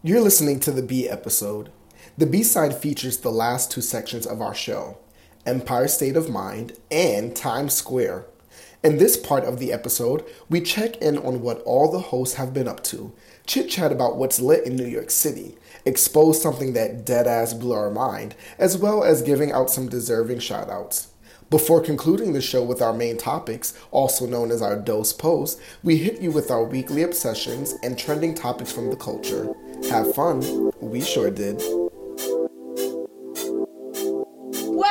You're listening to the B episode. The B side features the last two sections of our show Empire State of Mind and Times Square. In this part of the episode, we check in on what all the hosts have been up to, chit chat about what's lit in New York City, expose something that deadass blew our mind, as well as giving out some deserving shout outs. Before concluding the show with our main topics, also known as our dose post, we hit you with our weekly obsessions and trending topics from the culture. Have fun. We sure did.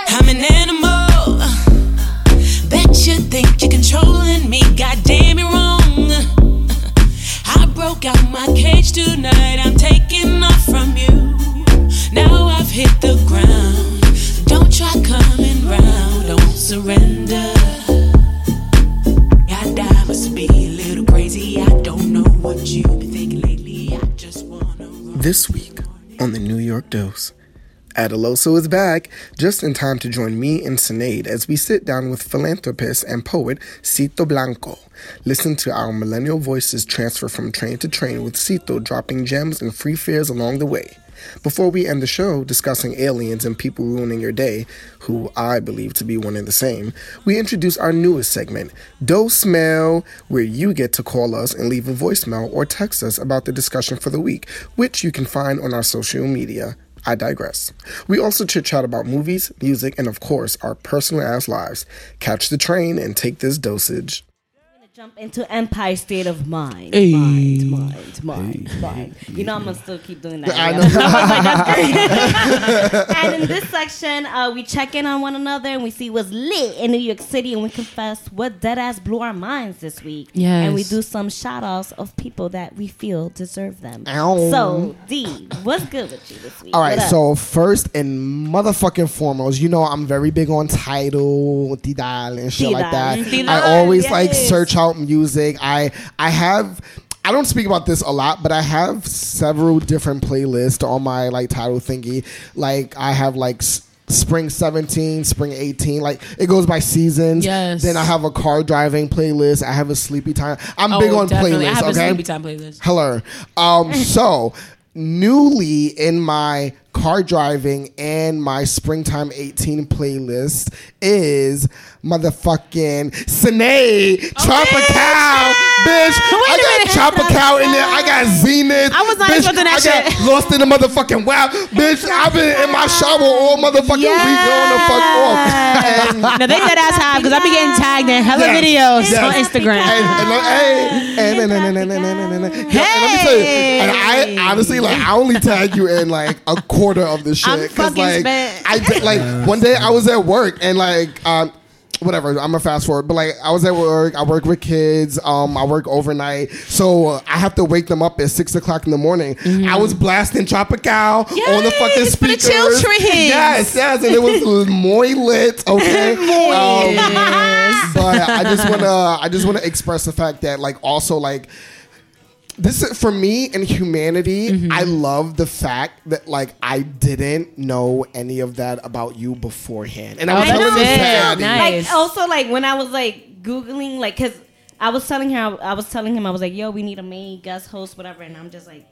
I'm an animal. Bet you think you're controlling me. God damn it wrong. I broke out my cage tonight. I'm taking off from you. Now I've hit the ground. Don't try coming round. Don't surrender. I must be a little crazy. I don't know what you've been This week on the New York Dose, Adeloso is back just in time to join me and Synead as we sit down with philanthropist and poet Cito Blanko. Listen to our millennial voices transfer from train to train with Cito dropping gems and free fares along the way. Before we end the show discussing aliens and people ruining your day, who I believe to be one and the same, we introduce our newest segment, Dose Mail, where you get to call us and leave a voicemail or text us about the discussion for the week, which you can find on our social media. I digress. We also chit chat about movies, music, and of course, our personal ass lives. Catch the train and take this dosage. Gonna jump into Empire State of Mind. Hey. Mind, mind, mind, mind. You know I'm gonna still keep doing that. I know. Like, and in this section, uh, we check in on one another and we see what's lit in New York City and we confess what dead ass blew our minds this week. Yes. And we do some shout outs of people that we feel deserve them. Ow. So, D, what's good with you this week? All right, so first and motherfucking foremost, you know I'm very big on title, Tidal, and shit like Tidal. that. Tidal, I always like search out music. I I have. I don't speak about this a lot, but I have several different playlists on my like Tidal thingy. Like I have like spring 17, spring 18. Like it goes by seasons. Yes. Then I have a car driving playlist. I have a sleepy time. I'm Oh, big on definitely. playlists. I have okay. a sleepy time playlist. Hello. Um, so newly in my car driving and my springtime 18 playlist is motherfucking Sine Tropical bitch. I got Chopper Cow in there. I got Zenith. I was not bitch, expecting that I got. Lost in the motherfucking Wild. bitch. I've been in my shower all motherfucking yes. week going the fuck off. now they dead ass high because I be getting tagged in hella yes. videos yes. on Instagram. Hey, hey, and, and, and, and, let me tell you, and I honestly like I only tag you in like a quarter of the shit because like spent. I did, like one day I was at work and like um whatever I'm gonna fast forward. But like I was at work I work with kids um I work overnight. So uh, I have to wake them up at six o'clock in the morning. I was blasting Tropical on the fucking Yes, for the speakers. children. yes yes and it was muy lit okay? Um, but I just wanna I just wanna express the fact that like also like this is for me and humanity Mm-hmm. i love the fact that like i didn't know any of that about you beforehand and i was Oh, telling this to it. Addie. Nice. Like also like when I was like googling like because I was telling her I was telling him I was like yo we need a main guest host whatever and I'm just like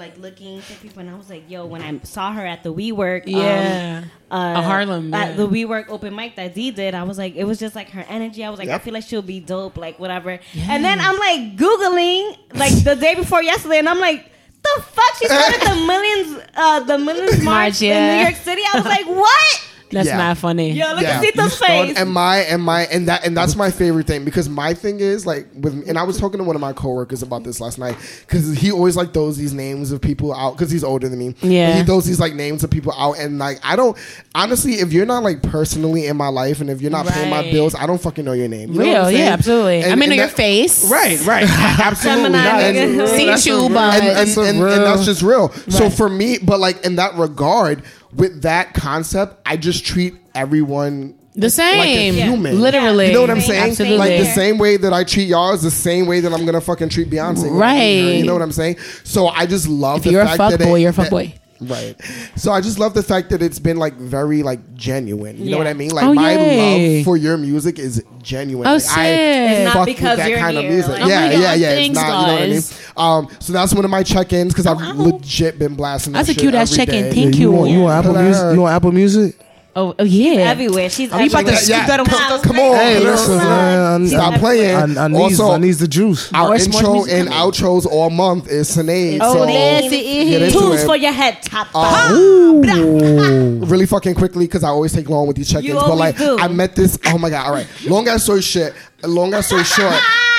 like looking for people and I was like yo when I saw her at the WeWork Yeah. um, uh, A Harlem, at yeah. the WeWork open mic that D did I was like it was just like her energy I was like Yep. I feel like she'll be dope like whatever and then I'm like googling like the day before yesterday and I'm like the fuck she started the millions uh the millions march March, in. New York City I was like what That's Yeah. not funny. yo look Yeah. at Cito's face and my and my and that and that's my favorite thing because my thing is like with and I was talking to one of my coworkers about this last night because he always like throws these names of people out because he's older than me. Yeah. he throws these like names of people out and like I don't honestly if you're not like personally in my life and if you're not paying my bills I don't fucking know your name. You know Real, what yeah, absolutely. And- I mean, and your face. Right, right, absolutely. Gemini And- See that's you, a- but and, and, That's and, and that's just real. So for me, but like in that regard, with that concept, I just treat everyone The same. like a Yeah. human. Literally. You know what I'm saying? absolutely. Like the same way that I treat y'all is the same way that I'm gonna fucking treat Beyonce. Right. You know what I'm saying? So I just love If the you're a fuck that boy, it- you're a fuck that- boy. Right. So I just love the fact that it's been like very like genuine. You know what I mean? Like Oh, my yay. love for your music is genuine. Oh, like, sick. I It's not fuck because with that you're kind of here, music. like- Oh yeah, my yeah, God, yeah. thanks, it's not. You know what I mean? guys. Um. So that's one of my check-ins because I've Wow. legit been blasting. That's a cute ass check-in. day. Thank you you. want you want Apple Music? You want Apple Music? Oh, oh yeah. Everywhere. She's you about to everywhere. scoop Yeah. that on Come- Come on. Hey, you listen, I'm man. saying? Stop I, playing. I, I, need, also, I need the juice. our Where's more intro music and outros all month is Synead. Oh, so yes, it get is. into Tools it. for your head. Top Um, five. Ooh. really fucking quickly because I always take long with these check-ins. You But like, do. I met this. Oh my god! All right, long ass story shit. Long ass story short.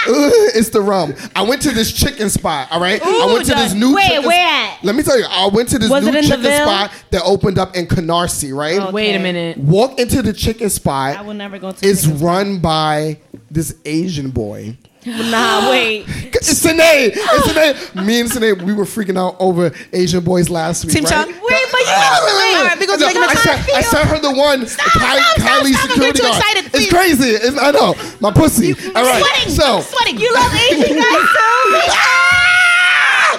Ugh, it's the rum. I went to this chicken spot. All right, I went to this new. wait, chicken where at? Let me tell you. I went to this Was new chicken DeVille? spot that opened up in Canarsie. Right. Okay. Wait a minute. Walk into the chicken spot. I will never go to. It's chicken spot. run by this Asian boy. Nah, wait. It's Synead. Me and Synead, we were freaking out over Asian boys last week. Tim right? Chong? Wait, but you Ah, wait, wait, All wait. because No, making I, sent, her the one. Ky- stop, stop, Kylie stop. security guard. excited, It's crazy. It's, I know. My pussy. All right. sweating. So, I'm sweating. You love Asian guys too.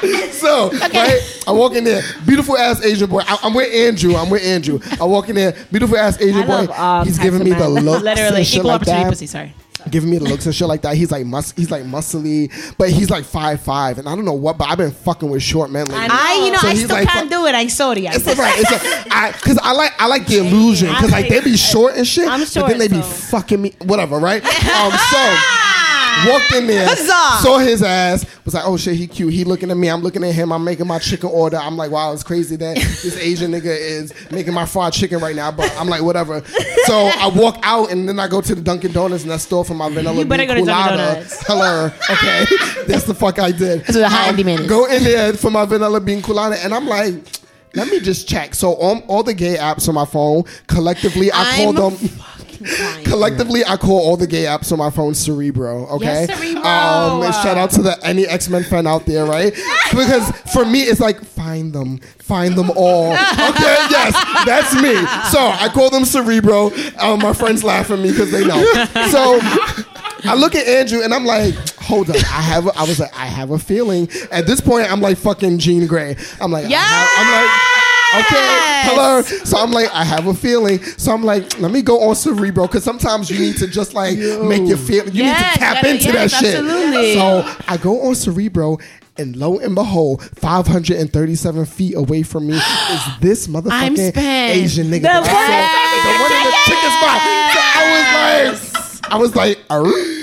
so right, I walk in there, beautiful ass Asian boy. I, I'm with Andrew. I'm with Andrew. I walk in there, beautiful ass Asian I boy. love all He's giving me the men. looks Literally, equal like opportunity that. pussy. Sorry. Giving me the looks and shit like that. He's like mus- he's like muscly, but he's like five five, and I don't know what. But I've been fucking with short men lately. I, you know, So I still like, can't do it. I'm sorry. I It's all right. It's a, I, cause I like I like the illusion. Cause like they be short and shit, I'm short, but then they be so- fucking me. Whatever, right? Um, so walked in there, Huzzah! saw his ass, was like, oh shit, he cute. He looking at me. I'm looking at him. I'm making my chicken order. I'm like, wow, it's crazy that this Asian nigga is making my fried chicken right now. But I'm like, whatever. So I walk out and then I go to the Dunkin' Donuts and I store for my vanilla. You better bean go to Dunkin' Donuts. Hello, okay, that's the fuck I did. That's what a high empty man is. Go in there for my vanilla bean colada, and I'm like. Let me just check. So on all the gay apps on my phone, collectively I call I'm them. Collectively, I call all the gay apps on my phone Cerebro. Okay, Yes, Cerebro. Um, and shout out to the any X Men fan out there, right? because for me, it's like find them, find them all. Okay, yes, that's me. So I call them Cerebro. Um, my friends laugh at me because they know. So I look at Andrew and I'm like, hold up, I have. A, I was like, I have a feeling. At this point, I'm like fucking Jean Grey. I'm like, have- I'm like. Okay, hello. So I'm like, I have a feeling. So I'm like, let me go on Cerebro because sometimes you need to just like make your feel. You Yes, need to tap yeah, into yes, that shit. absolutely. So I go on Cerebro. And lo and behold, 537 feet away from me is this motherfucking. Asian nigga. The that I saw. The one in the chicken spot. So I was like, I was like, "Arr."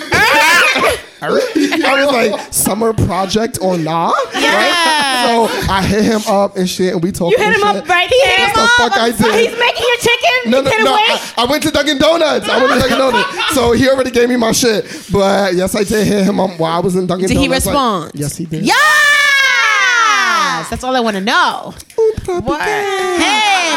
Arr. I was like, summer project or nah? Right? So I hit him up and shit, and we talked. You hit him up right there. That's the fuck I did. he's making your chicken. No, you no, no. I, I went to Dunkin' Donuts. I went to Dunkin' Donuts. So he already gave me my shit. But yes, I did hit him up while I was in Dunkin' Donuts. Did he Donuts. like- respond? yes, he did. Yes! That's all I want to know. Hey!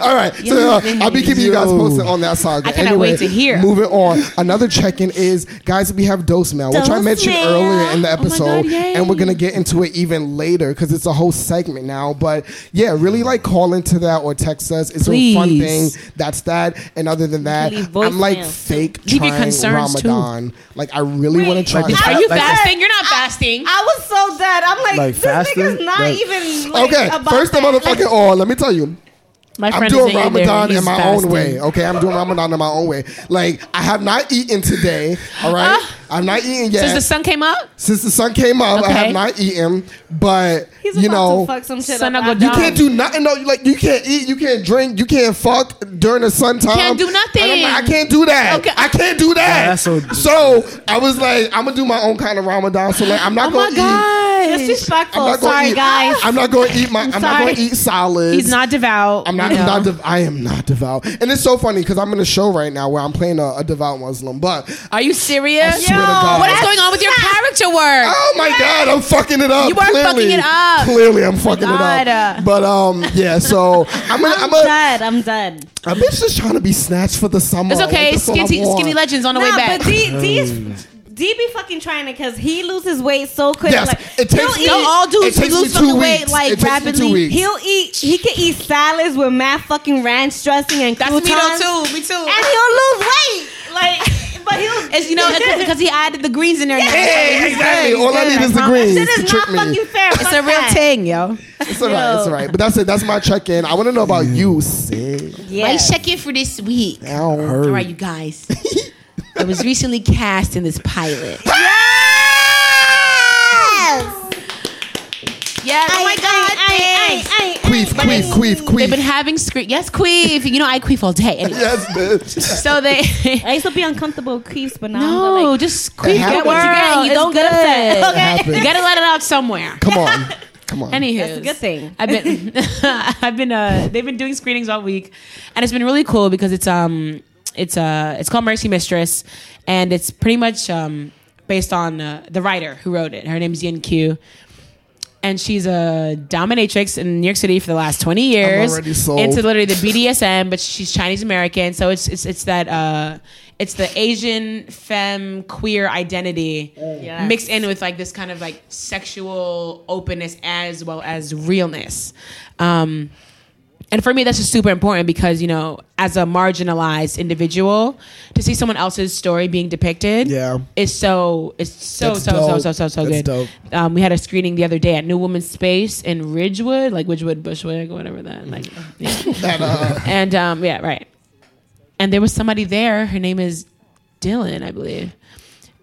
All right. So uh, I'll be keeping you guys posted on that saga. I cannot anyway, wait to hear. Moving on. Another check-in is, guys, we have dose mail, which I Dose mentioned mail. earlier in the Oh my episode, God, yay. and we're gonna get into it even later because it's a whole segment now. But yeah, really like call into that or text us. It's a fun thing. That's that. And other than that, leave I'm like voicemail. fake Leave your trying concerns, too. Ramadan. Like I really want to try. Like, Are you like- fasting? You're not fasting. I was so dead. I'm like, Like this fasting? nigga's not Like- even. Like, Okay, about first the motherfucking all. Let me tell you, My I'm doing is in there. Ramadan in my fasting. own way. Okay, I'm doing Ramadan in my own way. Like I have not eaten today. All right, uh, I'm not eating yet. Since the sun came up, Since the sun came up, I have not eaten. But He's you know, to fuck some shit Son up. of you can't do nothing. No, like you can't eat, you can't drink, you can't fuck during the sun time. can't do nothing. I'm like, I can't do that. Okay. I can't do that. Yeah, so- so I was like, I'm gonna do my own kind of Ramadan. So like, I'm not oh gonna my eat. God, Disrespectful. I'm not gonna Sorry, eat, guys. I'm not going to eat my. I'm, not going to eat salads. he's not devout. I'm not. you know. not dev- I am not devout, and it's so funny because I'm in a show right now where I'm playing a, a devout Muslim. But Are you serious? I swear to God. What is going on with your character work? oh my god, I'm fucking it up. You are Clearly. fucking it up. Clearly, I'm fucking God. it up. But um, yeah. So I'm gonna. I'm I'm a. dead. I'm dead. A bitch just trying to be snatched for the summer. It's okay. Like, that's all I Skinny, skinny legends on the Nah, way back. but D, D, is, D be fucking trying it because he loses weight so quick. Yes, like, it takes he'll me- eat- Don't all dudes It takes lose me two fucking weight like It takes me two rapidly. weeks. He'll eat. He can eat salads with mad fucking ranch dressing and That's me croutons, though too. Me too. and he'll lose weight. Like but he'll. It's you know because, because he added the greens in there. now. Hey, He's exactly. good, he's All I need is the promise. greens Shit to is trick not me. fucking fair. It's a real thing, yo. It's all right. It's all right. But that's it. That's my check in. I want to know about you, Sid. Yeah. My check-in for this week. All right, you guys. I was recently cast in this pilot. Yes. Yes. Oh my God. thanks. Queef, queef, queef, They've been having screen. Yes, queef. You know I queef all day. Anyway. Yes, bitch. So they. I used to be uncomfortable with queefs, but now no, I'm like, just queef. happens. Get what you get. You It's don't get good. upset. Okay. You gotta let it out somewhere. Come on. Come on. Anywho, That's a good thing. I've been, I've been, uh, they've been doing screenings all week, and it's been really cool because it's um, it's uh, it's called Mercy Mistress, and it's pretty much um, based on uh, the writer who wrote it. Her name's Yin Q. And she's a dominatrix in New York City for the last twenty years. already sold. Into literally the BDSM, but she's Chinese American, so it's it's it's that uh, it's the Asian femme queer identity Yes. mixed in with like this kind of like sexual openness as well as realness. Um, and for me, that's just super important because you know, as a marginalized individual, to see someone else's story being depicted, Yeah. is so it's so so so so so so good. Um, we had a screening the other day at New Woman's Space in Ridgewood, like Ridgewood, Bushwick, whatever that, like, yeah. That, uh, and um, yeah, right. And there was somebody there. Her name is Dylan, I believe,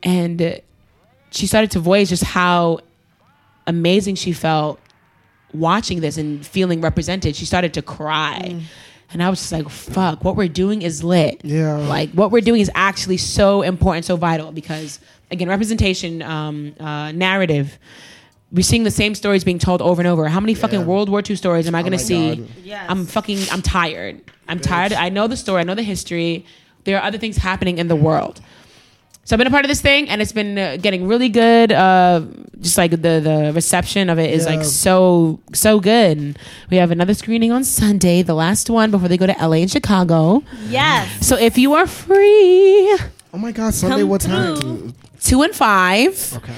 and she started to voice just how amazing she felt watching this and feeling represented. She started to cry. And I was just like, fuck, what we're doing is lit. Yeah. Like, what we're doing is actually so important, so vital because, again, representation, um, uh, narrative. We're seeing the same stories being told over and over. How many fucking Yeah. World War II stories am I going to my see? God. Yes. I'm fucking, I'm tired. I'm tired. I know the story. I know the history. There are other things happening in the world. So I've been a part of this thing, and it's been uh, getting really good. Uh, just like the the reception of it is Yeah. like so so good. And we have another screening on Sunday, the last one before they go to LA and Chicago. yes. So if you are free, oh my God, Sunday, Come what time? through. two and five Okay.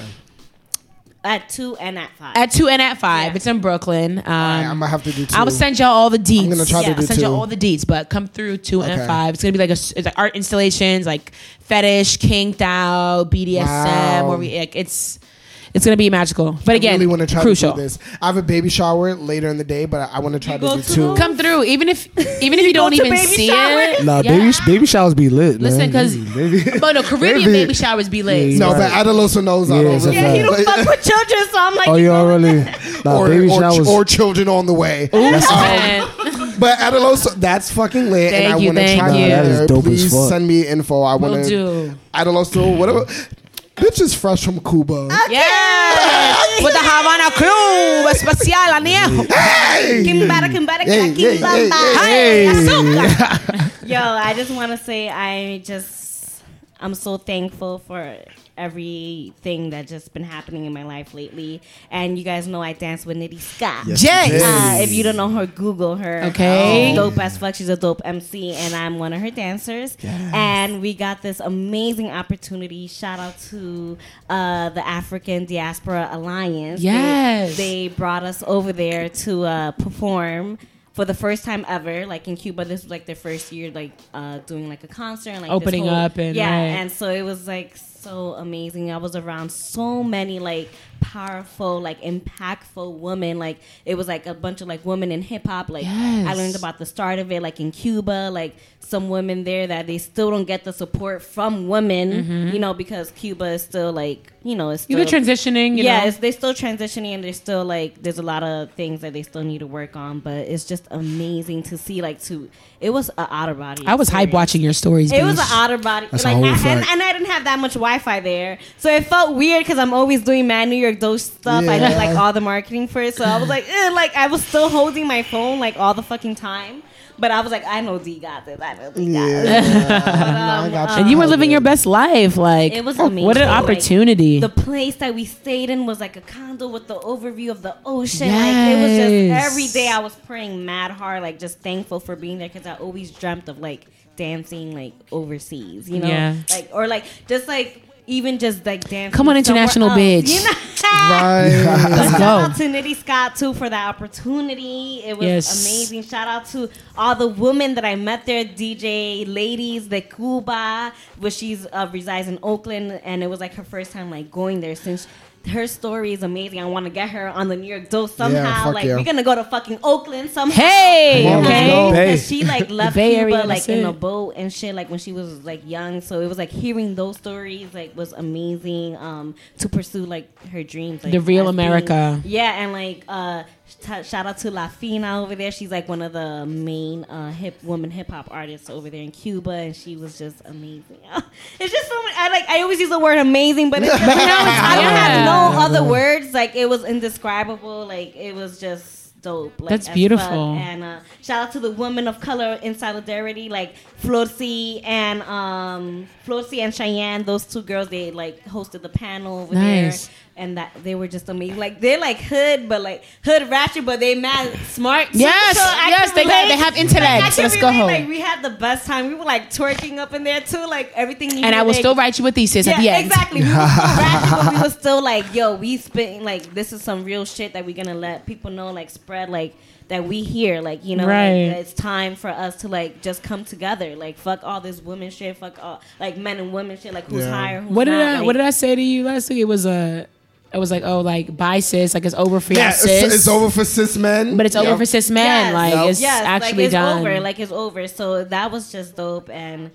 At two and at five. at two and at five. Yeah. It's in Brooklyn. Um, I might have to do two. I will send y'all all the deets. I'm gonna try to Yeah. do I'll send two. you all the deets, but come through two Okay. and five. It's gonna be like a s- it's like art installations, like fetish, kinked out, BDSM, Wow. where we like it's it's gonna be magical. But again, I again, really want to try crucial. to do this. I have a baby shower later in the day, but I want to try You to go do to two. the- Come through, even if even if you, don't even see shower? it. Nah, Yeah. baby baby showers be lit. Listen, man. 'cause- Baby- But no, Caribbean Baby- baby showers be lit. Yeah, No, Right. but Adeloso knows I Yeah, don't it's a really- yeah, he don't fact. fuck with children, so I'm like, oh, you you know, already. Nah, or, baby or, showers. or children on the way. Man. But Adeloso, that's fucking lit, and I want to try you. to Nah, that be is there. dope as Please send me info. I want Will to do. Adeloso, whatever. Bitch is fresh from Cuba. Yes, with the Havana Club Especial Añejo. Quimbara, quimbara, Hey, quimbara, hey, hey, quimbara. hey, Hey, hey. Yo, I just want to say I just I'm so thankful for everything that just been happening in my life lately. And you guys know I dance with Nitty Scott. Yes, Jay. Uh, if you don't know her, Google her. Okay. She's dope as fuck. She's a dope MC, and I'm one of her dancers. And we got this amazing opportunity. Shout out to uh, the African Diaspora Alliance. They- Yes. They, brought us over there to uh, perform. For the first time ever, like in Cuba, this was like their first year, like uh, doing like a concert, and like Opening whole- up and- yeah, right. and so it was like so amazing. I was around so many like powerful, like impactful woman. Like it was like a bunch of like women in hip hop. Like I learned about the start of it, like in Cuba, like some women there that they still don't get the support from women, mm-hmm. you know, because Cuba is still like you know it's still You're transitioning. You yeah, they're still transitioning, and there's still like there's a lot of things that they still need to work on. But it's just amazing to see. Like to it was an outer body. I was hype watching your stories. It was Beach. an outer body. That's like, I, and, and I didn't have that much Wi-Fi there, so it felt weird because I'm always doing mad New York Dose stuff. I Yeah. did like all the marketing for it, so I was like, eh, like I was still holding my phone like all the fucking time. But I was like, I know D got this. I know D got this. But, um, I got you. and you were living your best life. Like It was amazing. What amazing. an Like, opportunity. The place that we stayed in was like a condo with the overview of the ocean. Like it was just Yes. every day I was praying mad hard, like just thankful for being there because I always dreamt of like dancing like overseas, you know, Yeah. like or like just like even just like dancing. Come on, international else, bitch. You know? Right. Let's Shout out to Nitty Scott too for that opportunity. It was Yes. amazing. Shout out to all the women that I met there, DJ ladies, the Cuba, where she's uh, resides in Oakland, and it was like her first time like going there since. Her story is amazing. I want to get her on the New York Dose somehow. fuck like yeah. we're gonna go to fucking Oakland somehow. Hey, on, okay. Hey. Because she like left Bay Cuba Area, like in a boat and shit like when she was like young. So it was like hearing those stories like was amazing. Um, to pursue like her dreams. Like, The real as being- America. yeah, and like uh, t- shout out to La Fina over there. She's like one of the main uh, hip woman hip hop artists over there in Cuba, and she was just amazing. it's just so many, I like I always use the word amazing, but it's just, I don't have no other words. Like it was indescribable. Like it was just dope. Like, That's beautiful. And uh, shout out to the women of color in solidarity, like Florcy and um, Florcy and Cheyenne. Those two girls, they like hosted the panel over Nice. there, and that they were just amazing. Like they're like hood, but like hood ratchet, but they mad smart. too. Yes, I yes, they got- they have Like, intellect. I can Let's go home. Like we had the best time. We were like twerking up in there too. Like everything. You And I will like, still write you a thesis at the end. Exactly. We were still rapping, but we were still like, yo, we spitting like this is some real shit that we're gonna let people know, like spread like that we hear, like you know, Right. like, it's time for us to like just come together, like fuck all this women shit, fuck all like men and women shit, like who's Yeah. higher, who's What did not, I like, What did I say to you last week? It was a. it was like, oh, like bye sis, like it's over for Yeah, y'all it's, sis. it's over for cis men. but it's over for cis men. Yes. Like Yep. it's yes, actually like it's done. over, like it's over. So that was just dope, and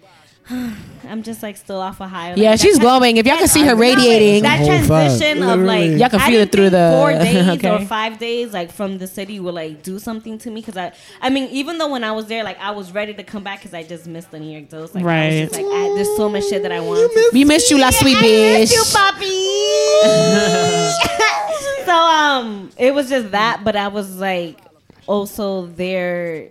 I'm just like still off a high. yeah, she's glowing. If y'all can see her radiating, That transition of like Literally. Y'all can I feel it through think the- four days okay. or five days like from the city will like do something to me because I I mean even though when I was there like I was ready to come back because I just missed the New York dose like I Right. was just, like I, there's so much shit that I wanted to we missed you last week, I miss you, bitch. puppy. so um, it was just that, but I was like also there,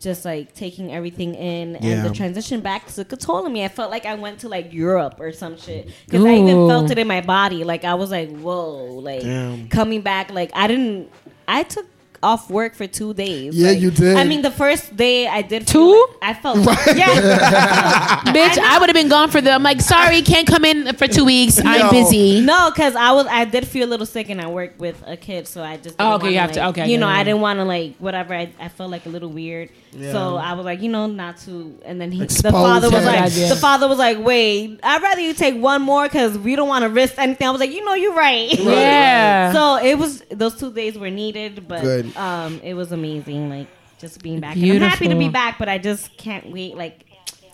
just like taking everything in, and Yeah. the transition back to me. I felt like I went to like Europe or some shit because I even felt it in my body. Like I was like, whoa, like Damn. coming back. Like I didn't, I took. Off work for two days. Yeah, Like, you did. I mean, the first day I did Two? like- I felt yeah. bitch, I would have been gone for them. I'm like, sorry, can't come in for two weeks. Yo. I'm busy. No, because I was I did feel a little sick and I worked with a kid, so I just Oh, okay, you wanna, have to- okay, You know, yeah, yeah. I didn't want to like whatever. I, I felt like a little weird, Yeah. so I was like, you know, not to. And then he, Expose the father was like, Idea. the father was like, wait, I'd rather you take one more because we don't want to risk anything. I was like, you know, you're right. Yeah. so it was those two days were needed, but Good. Um, it was amazing, like just being back. And I'm happy to be back, but I just can't wait, like.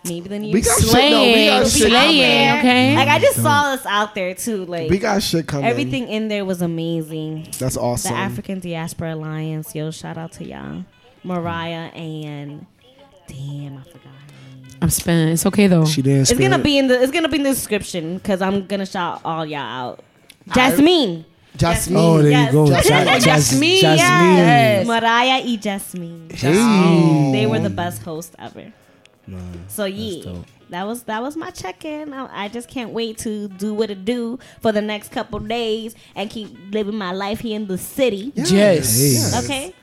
Maybe the new We got shit. No, we Slaying, got shit slaying, okay? Like I just saw us out there too. Like We got shit coming. Everything in there was amazing. That's awesome. The African Diaspora Alliance, yo, shout out to y'all. Mariah and damn, I forgot. I'm spinning. It's okay though. She didn't. It's gonna be in the it's gonna be in the description because I'm gonna shout all y'all out. Jasmine. Jasmine. Oh, there Yes. you go. Jasmine. Jasmine, Jasmine. yes. Mariah and Jasmine. Hey. They were the best host ever. Nah, So yeah, that was that was my check-in. I, I just can't wait to do what it do for the next couple days and keep living my life here in the city. Yes. Hey. Okay.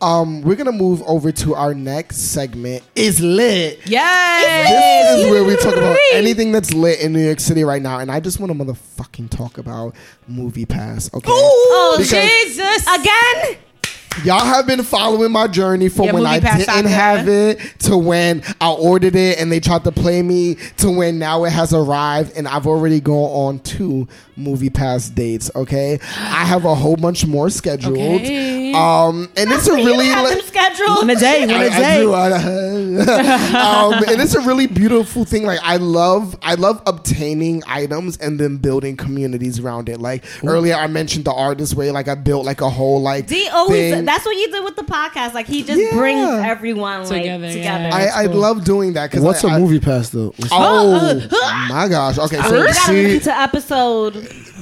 Um, we're gonna move over to our next segment. Is lit. Yes. This is where we talk about anything that's lit in New York City right now, and I just want to motherfucking talk about Movie Pass. Okay. Oh, Because- Jesus. Again? Y'all have been following my journey from Yeah, when I didn't out have it to when I ordered it and they tried to play me to when now it has arrived and I've already gone on two Movie Pass dates. Okay, I have a whole bunch more scheduled. Okay. Um, and it's a really you have like- them scheduled. One a day. One I, a I day. do. I- um, and it's a really beautiful thing. Like I love, I love obtaining items and then building communities around it. Like earlier, I mentioned the artist way. Like I built like a whole like. D always thing. That's what you did with the podcast. Like he just Yeah. brings everyone like Together, together. yeah. I, I cool. love doing that because What's a a movie pass though? What's- Oh my gosh! Okay, so you gotta see listen to episode.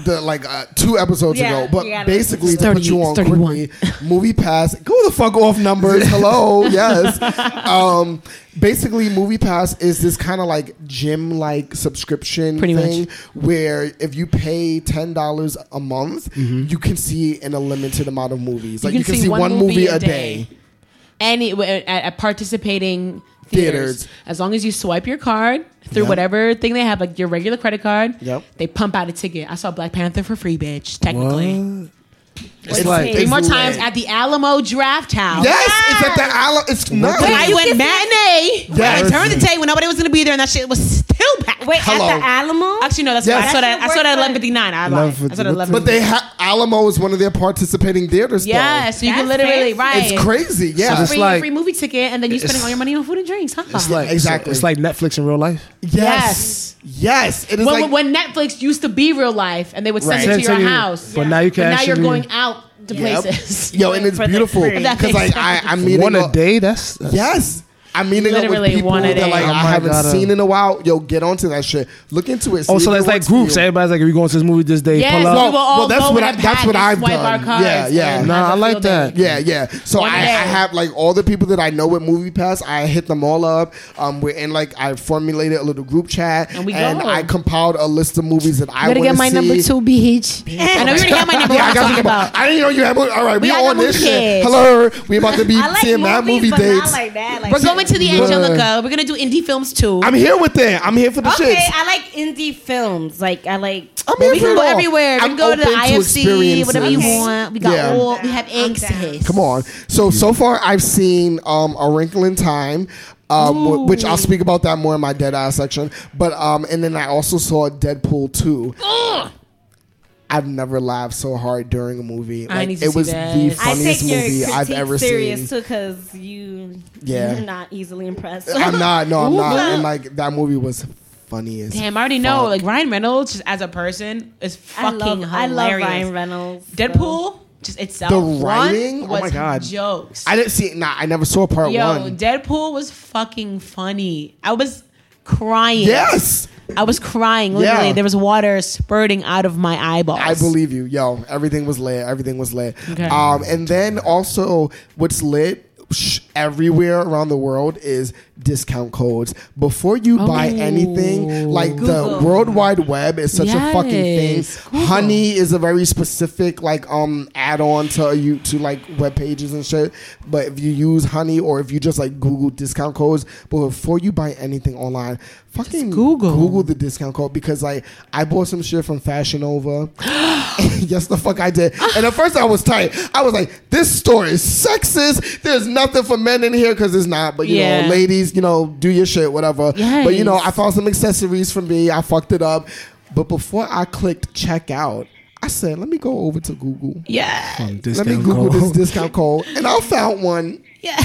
the like uh, two episodes Yeah, ago, but you gotta basically listen to to put you on 30, quickly, movie pass. Go the fuck off numbers. Hello, yes. Um, basically, movie pass is this kind of like gym like subscription Pretty thing where if you pay ten dollars a month, mm-hmm. you can see an unlimited amount of movies. Like you can, see, one, movie, a day. Any uh, at, at participating Theaters. As long as you swipe your card through Yep. whatever thing they have, like your regular credit card, Yep. they pump out a ticket. I saw Black Panther for free, bitch. Technically, What? It's It's like three more lit. times at the Alamo Draft House. Yes, it's at the Alamo. It's not. When I went matinee, when I Yes. turned the tape when nobody was gonna be there, and that shit was still packed. Wait, Hello. at the Alamo? Actually, no, that's Yes. I saw that. I saw that at eleven fifty nine. I lied. I saw that at 11:59. eleven. But they have Alamo is one of their participating theaters. though. yeah, so you can literally fancy. right. it's crazy. Yeah, So it's free, like- free movie ticket, and then you spending all your money on food and drinks. Huh? It's like Exactly. It's like Netflix in real life. yes, yes. It is when, like when Netflix used to be real life, and they would send Right. it to Send your house. but now you can But now you're actually- going out to Yep. places. yo, and it's beautiful because like makes I, sense. I'm meeting One a up- day. That's, that's Yes. I'm meeting up with Literally people one a that like Oh I haven't God, seen in a while. Yo, get onto that shit. Look into it. see Oh, so it that's like groups. you. Everybody's like, if we going to this movie this day, Yes, pull we up. Well, will all well, that's what in I- a that's what I've done. Our Yeah, yeah. and Nah, have I a like that. day. Yeah, yeah. So I, I have like all the people that I know with Movie Pass. I hit them all up. Um, we're in like I formulated a little group chat, And we go. I compiled a list of movies that I Gotta get my see. number two, BH. I know you already have my number. Yeah, I got I'm you. talking about. I didn't know you had. All right, we, We on this shit. kids. Hello, we about to be seeing that movie but dates. like that. Like We're going to the Angelica. We're gonna do indie films too. I'm here with it. I'm here for the Okay, shits. I like indie films. Like I like. I'm here we for can go all. everywhere. We I'm can go to the IFC, experiences. whatever you Okay. want. We got Yeah. all. We have down. Access. Come on. So so far, I've seen um, A Wrinkle in Time, um, which I'll speak about that more in my Dead Eye section. But um, and then I also saw Deadpool two. I've never laughed so hard during a movie. I Like, need to it see was that. the funniest movie I've critique ever serious seen. too, because you Yeah. you're not easily impressed. I'm not. No, I'm Ooh. not. And like that movie was funny as. Damn, I already know. Like Ryan Reynolds, just as a person, is I fucking love, hilarious. I love Ryan Reynolds. so- Deadpool, just itself. The one writing? Oh was my God. jokes. I didn't see. Nah, I never saw part one. Yo, one. Deadpool was fucking funny. I was crying. Yes, I was crying. Literally, Yeah. there was water spurting out of my eyeballs. I believe you. Yo, everything was lit. Everything was lit. Okay. Um, and then also, what's lit sh- everywhere around the world is discount codes. Before you buy Oh. anything, like the World Wide Web is such a fucking thing. Google. Honey is a very specific like um add-on to you to like web pages and shit. But if you use Honey or if you just like Google discount codes, but before you buy anything online, fucking Google. Google the discount code because like I bought some shit from Fashion Nova. yes, the fuck I did. And at first I was tight. I was like, this store is sexist. There's nothing for men in here because it's not. But you Yeah. know, ladies, you know, do your shit, whatever. But you know, I found some accessories for me. I fucked it up. But before I clicked check out, I said, let me go over to Google. Yeah. Um, Let me Google code. this discount code. And I found one. Yeah.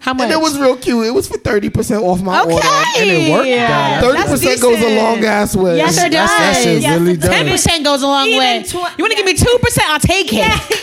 How much? And it was real cute. It was for 30% off my okay. order. And it worked? Yeah. 30% goes a long ass way. Yes, it That's- that does. shit Yes, really does. Ten percent goes a long Even way. tw- you want to give me two percent? I'll take it.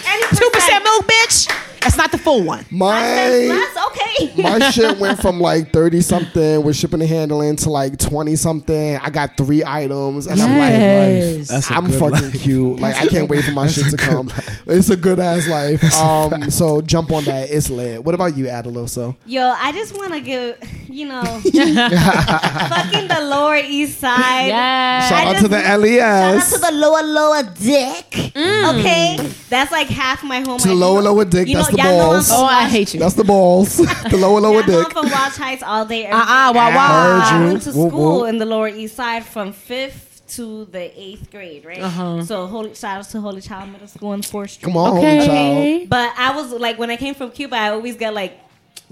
any Two percent percent. milk, bitch. That's not the full one. My That's okay. my shit went from like thirty something with shipping and handling to like twenty something. I got three items, and I'm like, Yes. That's a I'm good fucking life. cute. Like I can't wait for my shit to come. It's a good ass life. Um, so jump on that. It's lit. What about you, Adeloso? Yo, I just want to give, you know, fucking the Lower East Side. Yeah. Shout I out to just- the Shout out LES. to the lower lower dick. Okay, that's like half my home. To the lower lower dick. You That's know, the y'all know I'm balls. from Oh, I hate you. That's the balls. the lower lower y'all know I'm from Wash Heights all day. every Uh-uh, day. wow, wow. I went to Whoop, school whoop. in the Lower East Side from fifth to the eighth grade, right? Uh-huh. So holy shout out to Holy Child Middle School in Fourth Street. Come on, holy child. But I was like, when I came from Cuba, I always get like,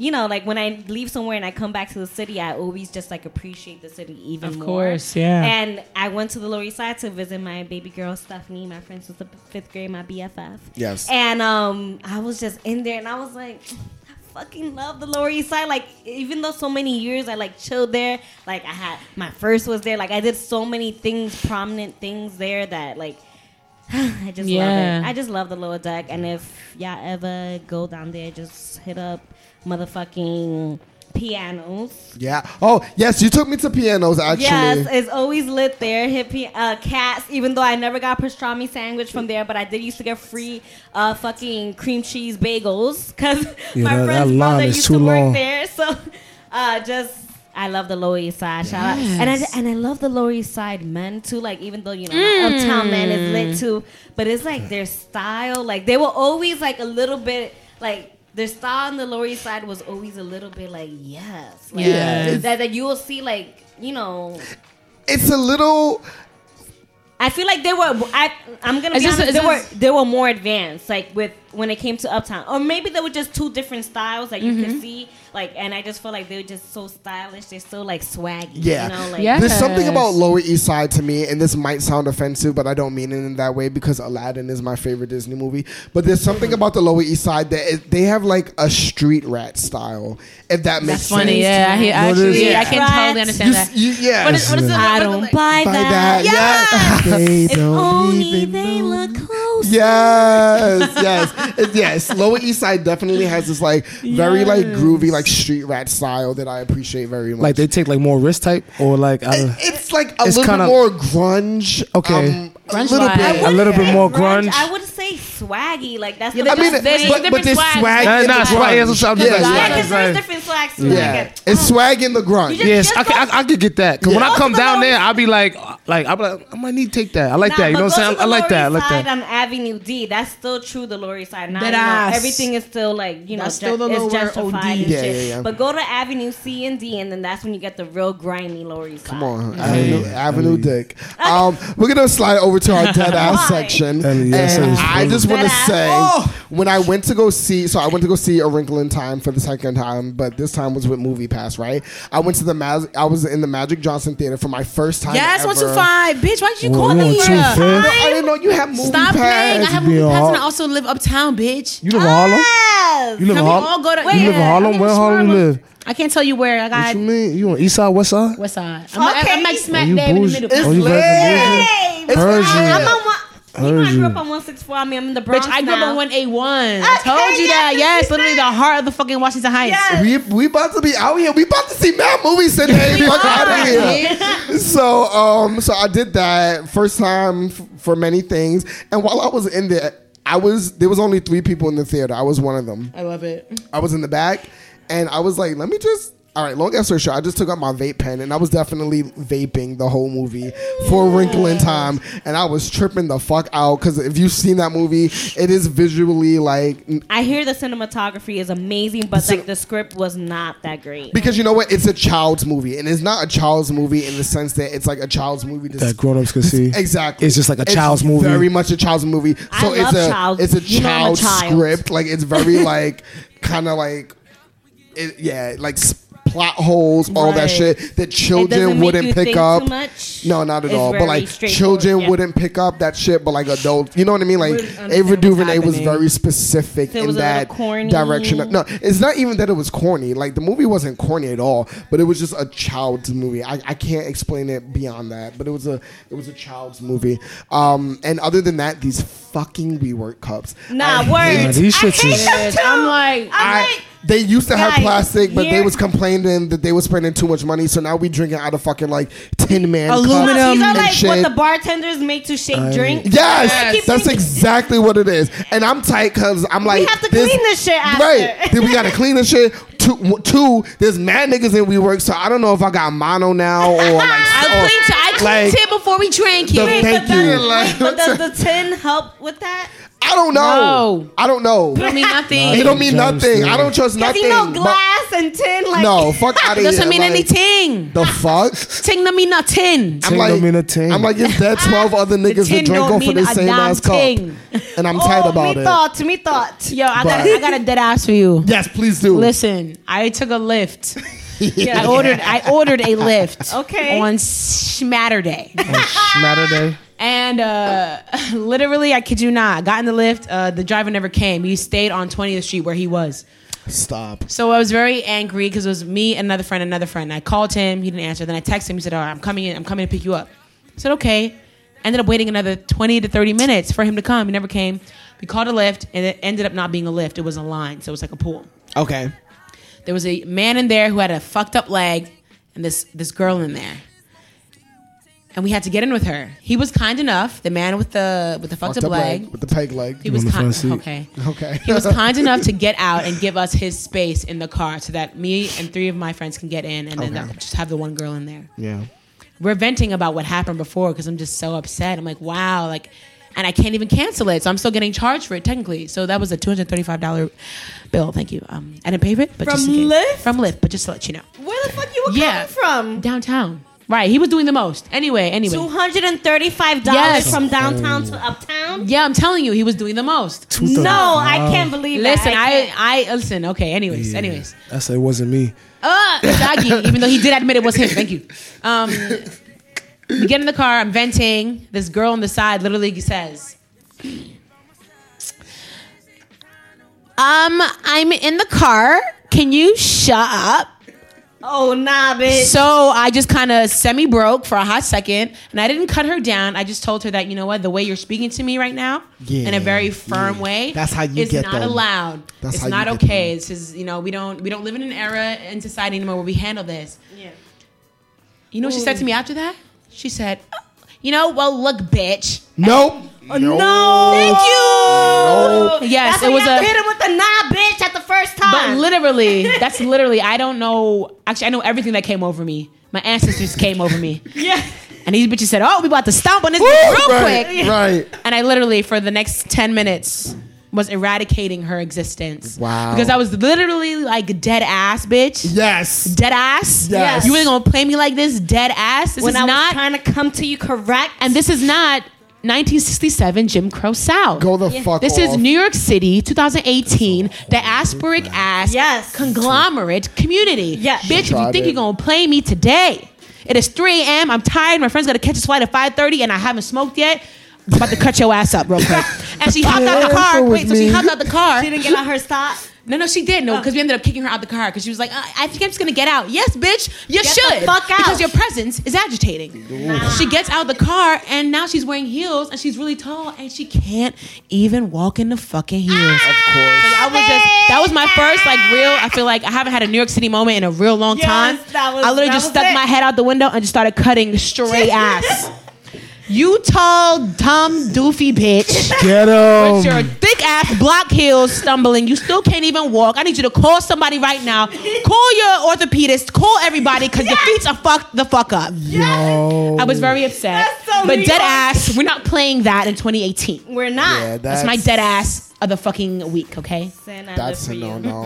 you know, like when I leave somewhere and I come back to the city, I always just like appreciate the city even Of more. course, yeah. And I went to the Lower East Side to visit my baby girl Stephanie, my friend since the fifth grade, my BFF. Yes. And um, I was just in there, and I was like. I Fucking love the Lower East Side. Like, even though so many years I like chilled there, like I had my first was there. Like, I did so many things, prominent things there that like I just Yeah. love it. I just love the lower deck. And if y'all ever go down there, just hit up motherfucking pianos. Yeah. Oh, yes. You took me to pianos actually. Yes, it's always lit there. Hit pi- uh, cats. Even though I never got pastrami sandwich from there, but I did used to get free uh, fucking cream cheese bagels because Yeah, my that- that friend's line mother used to work long. there. So uh, just. I love the Lower East Side. Shout out, and I and I love the Lower East Side men too. Like even though you know my uptown man is lit too, but it's like their style. Like they were always like a little bit like their style on the Lower East Side was always a little bit like yes, like, Yeah. that, that you will see like you know. It's a little. I feel like they were. I, I'm gonna Is be this- honest. is They were this- they were more advanced, like with when it came to Uptown, or maybe they were just two different styles that you Mm-hmm. could see. Like, and I just feel like they're just so stylish. They're so like swaggy. Yeah. you know, like Yeah. There's something about Lower East Side to me, and this might sound offensive, but I don't mean it in that way because Aladdin is my favorite Disney movie. But there's something about the Lower East Side that it, they have like a street rat style, if that makes sense. That's funny. Yeah, I, hear- No, actually, is. I can totally understand You, that. you, yeah. What is, what is it? I don't what- buy By that. that, yeah. They If don't only even they know. look close. Yes, yes, yes. Lower East Side definitely has this like very like groovy like street rat style that I appreciate very much. Like they take like more risk type or like I it's like a It's little kinda- bit more grunge. Okay. um, a little vibe. bit. I a little bit more grunge. I would say swaggy. Like that's Yeah, the I mean, best there's but, but there's swag. swag. Nah, in swag, grunge. yeah, that's what I'm Yeah, just Yeah, because there's Right. different swags too. Yeah, Like a- it's swag in the grunge. Just- Yes, just I, can, I, I could get that. Cause when I come Go the down there, I'll be like, like I'll be like, I might need to take that. I like Nah, that. You know what I'm saying? I like that. I like that. On Avenue D. That's still true. The Lower East Side. Now, Dead you know, ass. everything is still like you know, still the it's lower justified OD. Yeah, shit. yeah, yeah. But go to Avenue C and D, and then that's when you get the real grimy Lower East Side. Come on, Avenue, Avenue Dick. Um, we're gonna slide over to our dead ass section, Hell yes, and I just want to say Oh. when I went to go see, so I went to go see A Wrinkle in Time for the second time, but this time was with Movie Pass, right? I went to the Mag- I was in the Magic Johnson Theater for my first time. Yes, ever. one two five, bitch. Why did you Well, call we me on here? two fifth. Girl, I didn't know you had Movie Stop Pass. playing. I have You movie pass and I also live uptown, bitch. You live in Harlem? You live in we all Harlem? go to? You live in Harlem? I'm Where in Harlem you live? I can't tell you where. I What got you mean? You on East Side, West Side? west side. I'm, like- Okay. I'm like smack you dab in the bougie. middle. It's Oh, you lit. resident? Hey, Heard I'm you. on one. You know, I grew up on 164. I mean, I'm in the Bronx Bitch, I grew up now. on 181. I told you yes, that. you Yes, literally the heart of the fucking Washington Heights. Yes. We we about to be out here. We about to see mad movies today. Fuck out of here. So um, so I did that first time f- for many things, and while I was in there, I was there was only three people in the theater. I was one of them. I love it. I was in the back, and I was like, let me just. All right, long answer short, I just took out my vape pen and I was definitely vaping the whole movie for a Wrinkle in Time, and I was tripping the fuck out because if you've seen that movie, it is visually like I hear the cinematography is amazing, but like the script was not that great. Because you know what? It's a child's movie, and it's not a child's movie in the sense that it's like a child's movie to That grown-ups can see. Exactly, It's just like a child's movie. Very much a child's movie. I So love it's a child- it's a you know a child child. script. Like it's very like kind of like it, yeah, like s- plot holes, all that shit that It children make wouldn't you pick think up. Too much. No, not at It's all. But like children yeah. wouldn't pick up that shit, but like adults, you know what I mean? Like Ava what's DuVernay was very specific So in was a little that corny. direction. No, it's not even that it was corny. Like the movie wasn't corny at all, but it was just a child's movie. I, I can't explain it beyond that, but it was a it was a child's movie. Um, and other than that, these fucking WeWork cups. Nah, I word. hate- these I shits hate is- them too. I'm like- I'm I, like, they used to have Guys, plastic, but they here- was complaining that they was spending too much money. So now we drinking out of fucking like tin man Aluminum these are and like shit. what the bartenders make to shake drinks. Yes, Keep that's thinking- exactly what it is. And I'm tight because I'm like, We have to clean this shit after. Right. then we got to clean this shit. Two, two, there's mad niggas in WeWork, so I don't know if I got mono now or like. I or- cleaned, I cleaned like- it before we drank The- it. Wait, Thank but you. does- Like, but does the tin help with that? I don't know. No. I don't know. It don't mean nothing. It don't mean nothing. I don't trust Because nothing. you know but- glass and tin like no, fuck out of here. doesn't mean like, anything. The fuck? Ting don't mean nothing. I'm Ting like, don't mean a ting. I'm like, it's dead 12 other niggas tin that drank off of mean the same damn ass cup. And I'm oh, tight about me it. thought, me thought. Yo, I got, I got a dead ass for you. Yes, please do. Listen, I took a Lyft. I ordered I ordered a Lyft. Okay. On Schmatterday. Saturday. And uh, literally, I kid you not, I got in the Lyft. Uh, the driver never came. He stayed on 20th Street where he was. Stop. So I was very angry because it was me, another friend, another friend. I called him. He didn't answer. Then I texted him. He said, "All right, I'm coming in. I'm coming to pick you up." I said, "Okay." Ended up waiting another 20 to 30 minutes for him to come. He never came. We called a Lyft, and it ended up not being a Lyft. It was a line, so it was like a pool. Okay. There was a man in there who had a fucked up leg, and this this girl in there. And we had to get in with her. He was kind enough. The man with the with the fucked, Fucked up, up leg. leg with the peg leg. He was kind. Okay. Okay. He was kind enough to get out and give us his space in the car so that me and three of my friends can get in, and then Okay. that- just have the one girl in there. Yeah. We're venting about what happened before because I'm just so upset. I'm like, wow, like and I can't even cancel it. So I'm still getting charged for it technically. So that was a two hundred thirty-five dollar bill. Thank you. Um, I didn't pay for it, but From just in case. Lyft? from Lyft, but just to let you know, Where the fuck you were Yeah. coming from? downtown. Right, he was doing the most. Anyway, anyway. Two hundred and thirty-five dollars Yes. from downtown to uptown. Yeah, I'm telling you, he was doing the most. No, I can't believe Listen, that. I, can't. I, listen. Okay, anyways, anyways. I said it wasn't me. Uh, Shaggy, even though he did admit it was him. Thank you. Um, we get in the car. I'm venting. This girl on the side literally says, "Um, I'm in the car. Can you shut up?" Oh nah, bitch. So I just kind of semi broke for a hot second, and I didn't cut her down. I just told her that you know what, the way you're speaking to me right now, in a very firm yeah. way, That's how you is get not them. allowed. That's it's how not get okay. them. It's just you know we don't we don't live in an era in society anymore where we handle this. yeah. You know what she said to me after that? She said, "Oh, "You know, well, look, bitch." Nope. Oh, no. Thank you. Yes, That's it was you have a. to hit him with the nah, bitch, at the first time. But literally, that's literally. I don't know. Actually, I know everything that came over me. My ancestors came over me. yeah. And these bitches said, "Oh, we about to stomp on this bitch real right, quick." Right. And I literally, for the next ten minutes, was eradicating her existence. Wow. Because I was literally like dead ass, bitch. Yes. Dead ass. Yes. You really gonna play me like this? Dead ass. This When is I was not. trying to come to you correct. and this is not 1967 Jim Crow South. Go the fuck This off. is New York City, 2018, diasporic ass Yes. conglomerate community. Yes. Bitch, if you think it. you're gonna play me today, it is 3 a.m. I'm tired. My friend's gotta catch his flight at 5:30, and I haven't smoked yet. I'm about to cut your ass up real quick. And she hopped out the car. Cancel Wait, so she me. hopped out the car. she didn't get out her stop. No, no, she did. No, because we ended up kicking her out the car because she was like, uh, I think I'm just gonna get out. Yes, bitch, you Get the should. fuck out. Because your presence is agitating. She gets out of the car and now she's wearing heels and she's really tall and she can't even walk in the fucking heels. Of course. Like, I was just that was my first like real. I feel like I haven't had a New York City moment in a real long Yes, time. that was- I literally that just was stuck it. my head out the window and just started cutting straight ass. You tall, dumb, doofy bitch. Get him. With your him. thick ass block heels stumbling. You still can't even walk. I need you to call somebody right now. Call your orthopedist. Call everybody because your feet are fucked the fuck up. Yo. I was very upset. That's so but dead ass, we're not playing that in 2018. We're not. Yeah, That's my dead ass of the fucking week, okay? That's a for no no.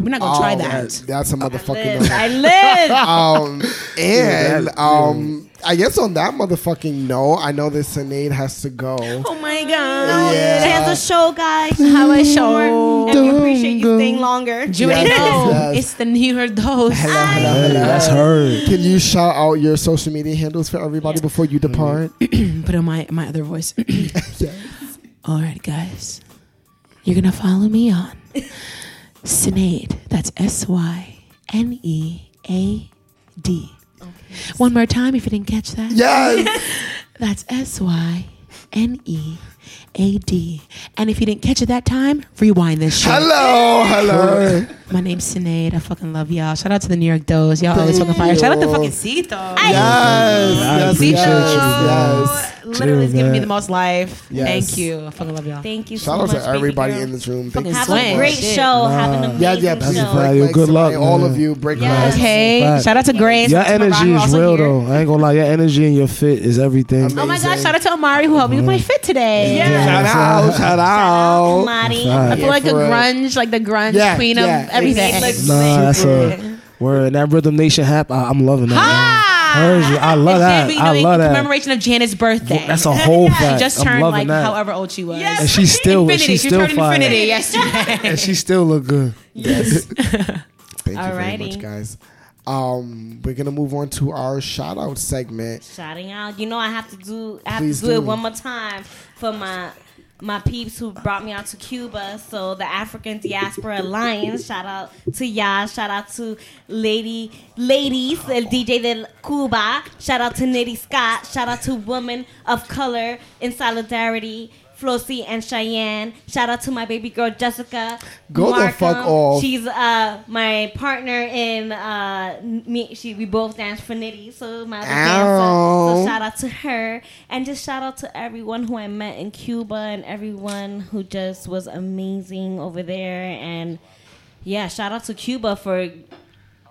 We're not gonna try Um, that. That's a motherfucking no. I live. Um, and um, I guess on that motherfucking note, I know that Synead has to go. Oh my god. Yeah. There's a show, guys. How a show. And we appreciate you staying longer. You already Yes, know yes. it's the New York Dose. Hello, hello, Hey, hello. that's her. Can you shout out your social media handles for everybody before you depart? Put on my my other voice. All right, guys. You're going to follow me on Synead. That's S Y N E A D. One more time if you didn't catch that. yes. That's S Y N E A D. And if you didn't catch it that time, rewind this shit. Hello, hello. My name's Synead. I fucking love y'all. Shout out to the New York Dose. Y'all always fucking fire. Shout out to you. fucking Cito. Yes, yes, appreciate yes, you, yes. Literally is Chill, giving me the most life. Yes. Thank you. I fucking love y'all. Thank you so Shout out much. to everybody in this room. Thank Fucking you Have so swing. a great Shit. show. Have an amazing Yeah, yeah, That's show. a fact. Good luck, tonight. All man. of you, break Yes. legs. Okay. Fact. Shout out to Grace. Your Shout out to energy is real here. though. I ain't gonna lie. Your energy and your fit is everything. Amazing. Oh my gosh, shout out to Amari who helped me with my mm-hmm. fit today. Yeah. Shout out, shout out. Marty. Fact. I feel like a grunge, like the grunge queen of everything. Nah, that's Super. a word. That Rhythm Nation hap. I'm loving that. I love It that. should be, you I love that. commemoration of Janet's birthday. That's a whole fact. She just turned like that. however old she was. Yes. and she still, Infinity. she She still turned fine. infinity yesterday. And she still look good. Yes. Thank you very much, guys. Um, we're gonna move on to our shout out segment. Shouting out. You know I have to do I have Please to do, do. it one more time for my my peeps who brought me out to Cuba. So the African Diaspora Alliance. Shout out to y'all. Shout out to Lady Ladies, el DJ de Cuba. Shout out to Nitty Scott. Shout out to Women of Color in Solidarity. Flossie and Cheyenne. Shout out to my baby girl Jessica. Go the fuck Markham. off. She's uh my partner in uh me. She we both dance for Nitty, so my other dancer. So shout out to her, and just shout out to everyone who I met in Cuba and everyone who just was amazing over there. And yeah, shout out to Cuba for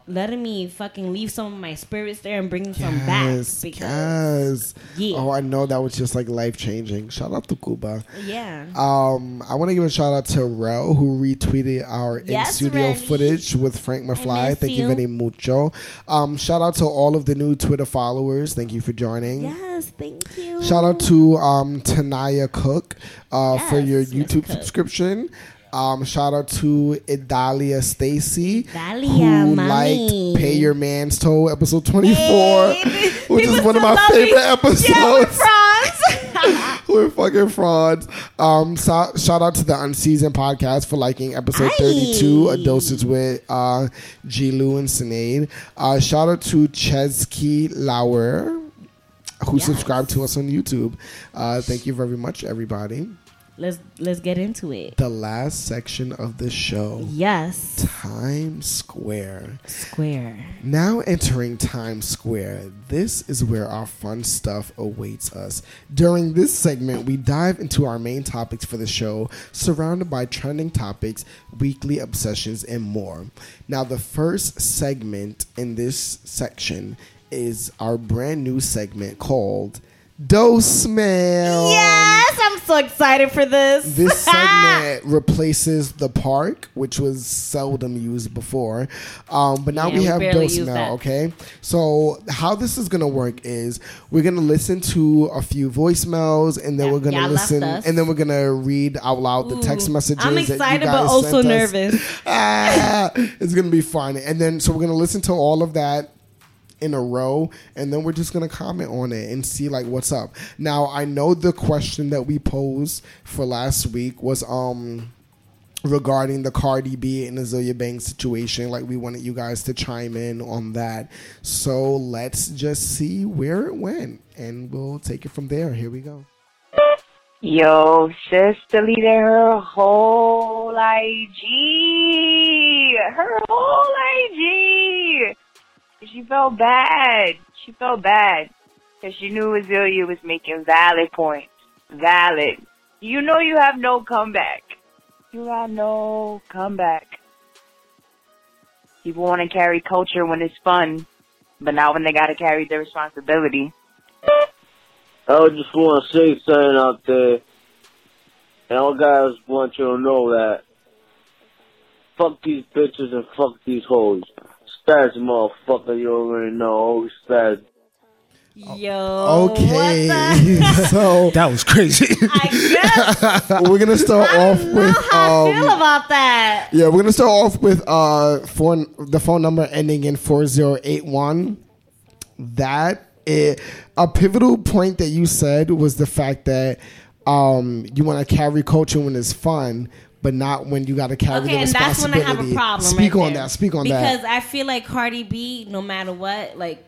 letting me fucking leave some of my spirits there and bring some back. Yes, Because yes. Yeah. Oh, I know that was just like life changing. Shout out to Cuba. yeah. Um, I want to give a shout out to Rel who retweeted our in studio footage with Frank McFly. Thank you you. very mucho. Um, shout out to all of the new Twitter followers. Thank you for joining. yes, thank you. Shout out to um, Tanaya Cook uh, for your YouTube Cook. subscription. Um, shout out to Idalia Stacy who mommy. liked Pay Your Man's Toe episode 24, Hey, which is one of my favorite episodes. Yeah, we're frauds. We're fucking frauds. Um, so, shout out to the Unseasoned podcast for liking episode 32, A Dosage with uh, G. Lou and Synead. Uh, shout out to Chesky Lauer, who Yes. subscribed to us on YouTube. Uh, thank you very much, everybody. Let's let's get into it. The last section of the show, Yes, Times Square. square. Now entering Times Square, this is where our fun stuff awaits us. During this segment, we dive into our main topics for the show, surrounded by trending topics, weekly obsessions, and more. Now, the first segment in this section is our brand new segment called Dose Mail. Yes, I'm so excited for this. This segment replaces the park, which was seldom used before. Um, but now Yeah, we we have Dose Mail, okay? So, how this is going to work is we're going to listen to a few voicemails and then Yeah, we're going to listen and then we're going to read out loud the text Ooh, messages. I'm that you excited, but also nervous. Ah, it's going to be fun. And then, so we're going to listen to all of that in a row and then we're just gonna comment on it and see like what's up. Now i know the question that we posed for last week was um regarding the cardi b and azealia banks situation. Like we wanted you guys to chime in on that. So let's just see where it went and we'll take it from there. Here we go. Yo, sis deleted her whole IG. Her whole IG. She felt bad. She felt bad. Because she knew Azealia was making valid points. Valid. You know you have no comeback. You got no comeback. People want to carry culture when it's fun, but not when they got to carry the responsibility. I just want to say something out there. And all guys want you to know that fuck these bitches and fuck these hoes. Spaz, motherfucker, you already know. Spaz. Yo. okay so That was crazy. I guess. we're gonna start I off know with how I um, feel about that. Yeah, we're gonna start off with uh phone the phone number ending in four zero eight one. That it, a pivotal point that you said was the fact that um you want to carry culture when it's fun, but not when you got to carry the Okay, and that's when I responsibility. have a problem. Speak right on there. that. Speak on because that. Because I feel like Cardi B, no matter what, like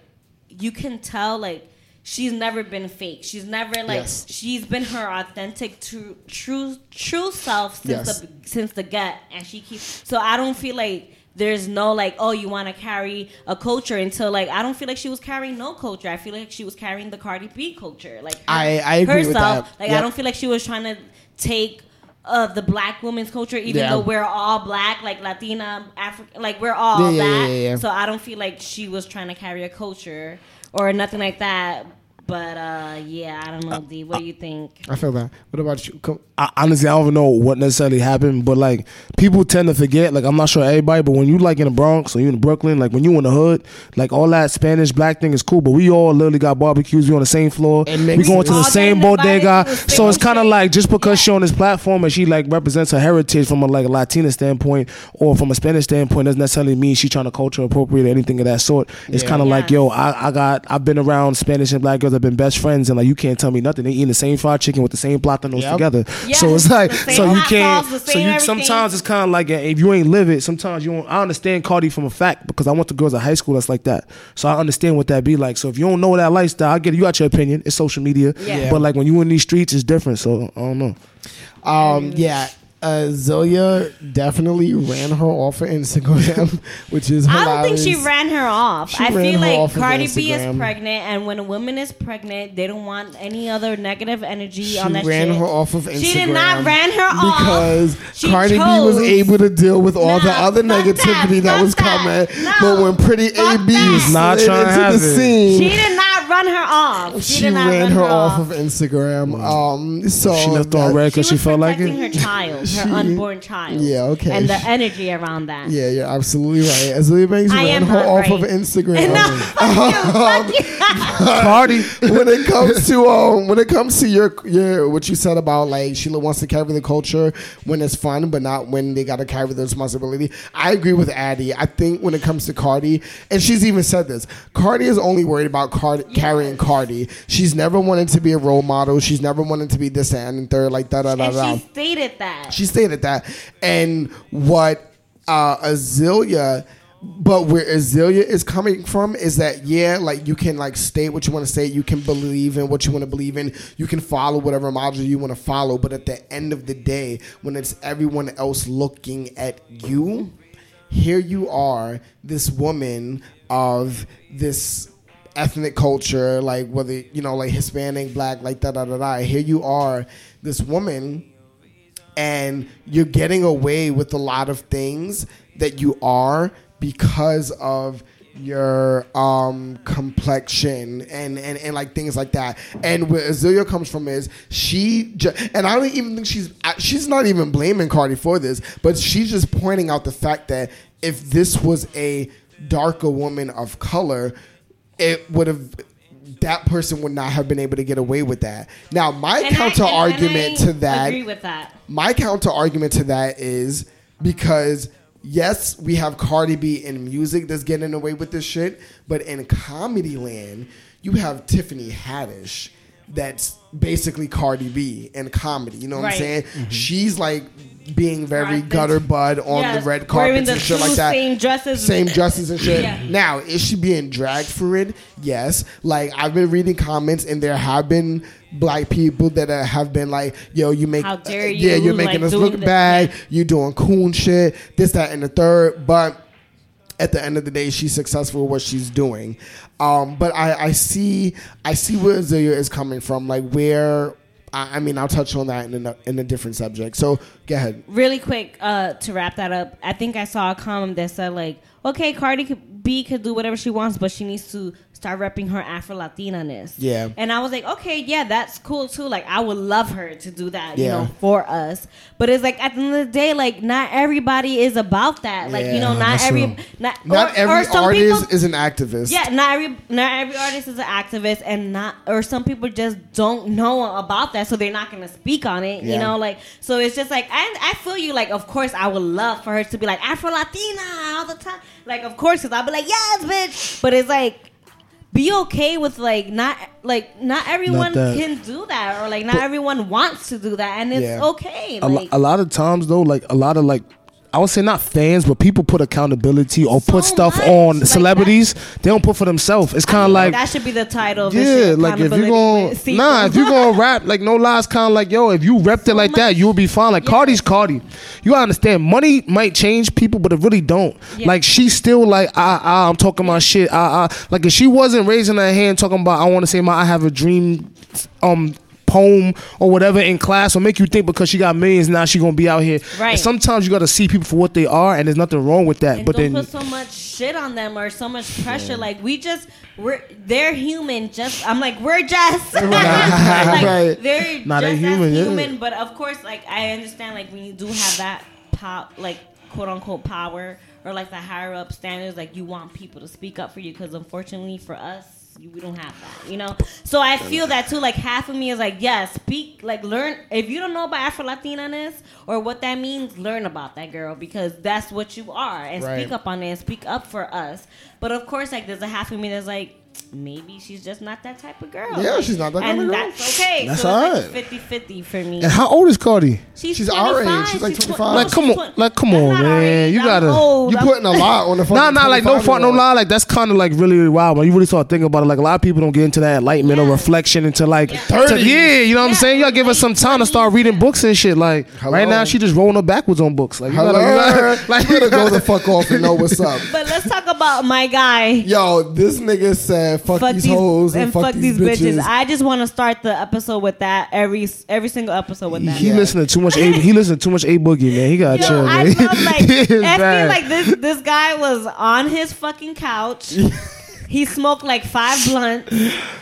you can tell, like she's never been fake. She's never like Yes. she's been her authentic, true, true, true self since Yes. the since the gut, and she keeps. So I don't feel like. There's no like, oh, you want to carry a culture until like I don't feel like she was carrying no culture. I feel like she was carrying the Cardi B culture. Like her- I- I agree with herself. that. Like Yep. I don't feel like she was trying to take uh, the black woman's culture, even Yeah. though we're all black, like Latina, African, like we're all Yeah, yeah, that. yeah, yeah. So I don't feel like she was trying to carry a culture or nothing like that. But uh, yeah, I don't know, D. What do you think? I feel that. What about you? Come, I, honestly, I don't even know what necessarily happened, but like people tend to forget. Like I'm not sure everybody, but when you like in the Bronx or you in Brooklyn, like when you in the hood, like all that Spanish black thing is cool. But we all literally got barbecues. We on the same floor. And we mixed- going to the all same getting invited bodega. to the So it's kind of like just because she on this platform and she like represents her heritage from a like a Latina standpoint or from a Spanish standpoint doesn't necessarily mean she's trying to culture appropriate or anything of that sort. It's Yeah. kind of like yo, I, I got I've been around Spanish and black girls. I've been best friends and like you can't tell me nothing. They eating the same fried chicken with the same platanos Yep. together. Yeah, so it's like so you can't. sauce, so you everything. sometimes it's kind of like if you ain't live it. Sometimes you. Don't, I understand Cardi from a fact because I went to girls at high school that's like that. So I understand what that be like. So if you don't know that lifestyle, I get it. You got your opinion. It's social media. Yeah. But like when you in these streets, it's different. So I don't know. Um, yeah, uh, Zilia definitely ran her off of Instagram, which is I don't think she ran her off. She I ran feel her like off of Cardi B is pregnant, and when a woman is pregnant, they don't want any other negative energy She on that She ran shit. her off of Instagram. She did not ran her off. because She Cardi B was able to deal with all the other negativity that, that, was fuck coming. that. But when Pretty AB that. Not slid to into the it. scene, She did not run her off. She, she ran run her her off of Instagram. Um, so She left on red because she, was felt like protecting it. her child, her She- unborn child. Yeah, okay. And the energy around that. Yeah, you're absolutely right. Azealia Banks I ran am her not off of right. Instagram. No, fuck you, fuck you. Cardi. when it comes to um, when it comes to your your what you said about like Sheila wants to carry the culture when it's fun, but not when they got to carry the responsibility. I agree with Addie. I think when it comes to Cardi, and she's even said this, Cardi is only worried about Cardi carrying Cardi. She's never wanted to be a role model. She's never wanted to be this and third, like da da da da. she stated that. She stated that. And what uh, Azealia, but where Azealia is coming from is that, yeah, like you can like state what you want to say, you can believe in what you want to believe in, you can follow whatever model you want to follow. But at the end of the day, when it's everyone else looking at you, here you are, this woman of this ethnic culture, like whether you know, like Hispanic, black, like da da da da. Here you are, this woman, and you're getting away with a lot of things that you are because of your um complexion and, and and like things like that and where Azealia comes from is she ju- and I don't even think she's she's not even blaming Cardi for this but she's just pointing out the fact that if this was a darker woman of color it would have that person would not have been able to get away with that now my And counter and- and argument I to that Agree with that. my counter argument to that is because yes, we have Cardi B in music that's getting away with this shit, but in comedy land, you have Tiffany Haddish that's basically Cardi B in comedy. You know what Right. I'm saying? Mm-hmm. She's like being very Right. gutter bud on Yes, the red carpets the and shit like that. same dresses. Same dresses and shit. Yeah. Now, is she being dragged for it? Yes. Like I've been reading comments, and there have been black people that uh, have been like, "Yo, you make How dare yeah, you, you're making like, us look bad. yeah. You doing coon shit, this, that, and the third. But at the end of the day, she's successful with what she's doing. Um, but I, I see, I see where Azealia is coming from. Like where, I, I mean, I'll touch on that in a, in a different subject. So go ahead. really quick uh, to wrap that up, I think I saw a comment that said like, okay, Cardi could, B could do whatever she wants, but she needs to start repping her Afro Latina ness. Yeah. And I was like, okay, yeah, that's cool too. Like, I would love her to do that, you know, for us. But it's like at the end of the day, like not everybody is about that. Like, you know, not every true. not Not or, every or artist people, is an activist. yeah, not every not every artist is an activist, and not or some people just don't know about that, so they're not gonna speak on it. You know, like so it's just like I I feel you. Like, of course, I would love for her to be like Afro Latina all the time. Like, of course, because I'll be like, yes, bitch. But it's like. Be okay with like not like not everyone that. can do that or like not everyone wants to do that and it's Yeah. okay. a, lo- a lot of times though, like a lot of like I would say not fans, but people put accountability or So put stuff much. on Like celebrities. they don't put for themselves. It's kind of like that should be the title. Of yeah, like if you going nah, if you gonna rap like no lies, kind of like yo, if you repped it like that, you'll be fine. Like. Cardi's Cardi, you gotta understand. Money might change people, but it really don't. Yeah. Like she's still like ah ah, I'm talking my shit ah ah. Like if she wasn't raising her hand talking about I want to say my I have a dream, um. Poem or whatever in class or make you think because she got millions now she gonna be out here. Right. And sometimes you gotta see people for what they are, and there's nothing wrong with that. and but don't then put so much shit on them or so much pressure. Like we just we're they're human. Just I'm like we're just like, Right. They're they just human, as yeah. human. But of course, like I understand, like when you do have that pop, like quote unquote power or like the higher up standards, like you want people to speak up for you because unfortunately for us. You- We don't have that, you know. So I feel that too. Like half of me is like, yeah, speak, like learn. If you don't know about Afro Latinaness or what that means, learn about that girl because that's what you are, and Right. speak up on it and speak up for us. But of course, like there's a half of me that's like, maybe she's just not that type of girl. Yeah, she's not that type and of girl. that's okay. That's so all it's like 50-50 for me. And how old is Cardi? She's, She's our age. She's like tw- 25. no, Like, come on, twen- like, come on, man. You gotta- old. You I'm- putting a lot on the fucking Nah, nah, like no fault, no lie. Like that's kind of like really, really wild. When you really start thinking about it, like a lot of people don't get into that enlightenment or reflection until like Thirty. to- yeah, you know what I'm Yeah, saying. You gotta give us some time to start reading books and shit. Like Hello. right now, she just rolling her backwards on books. Like you Hello, you gotta, like you gotta go the fuck off and know what's up. But let's talk about my guy. Yo, this nigga said fuck, fuck these, hoes and, fuck, these, bitches. I just want to start the episode with that every every single episode with that. He listened to too much. A, he listened to too much A Boogie, man. He got Yo, chill, I man. felt like I feel like this this guy was on his fucking couch. he smoked like five blunts.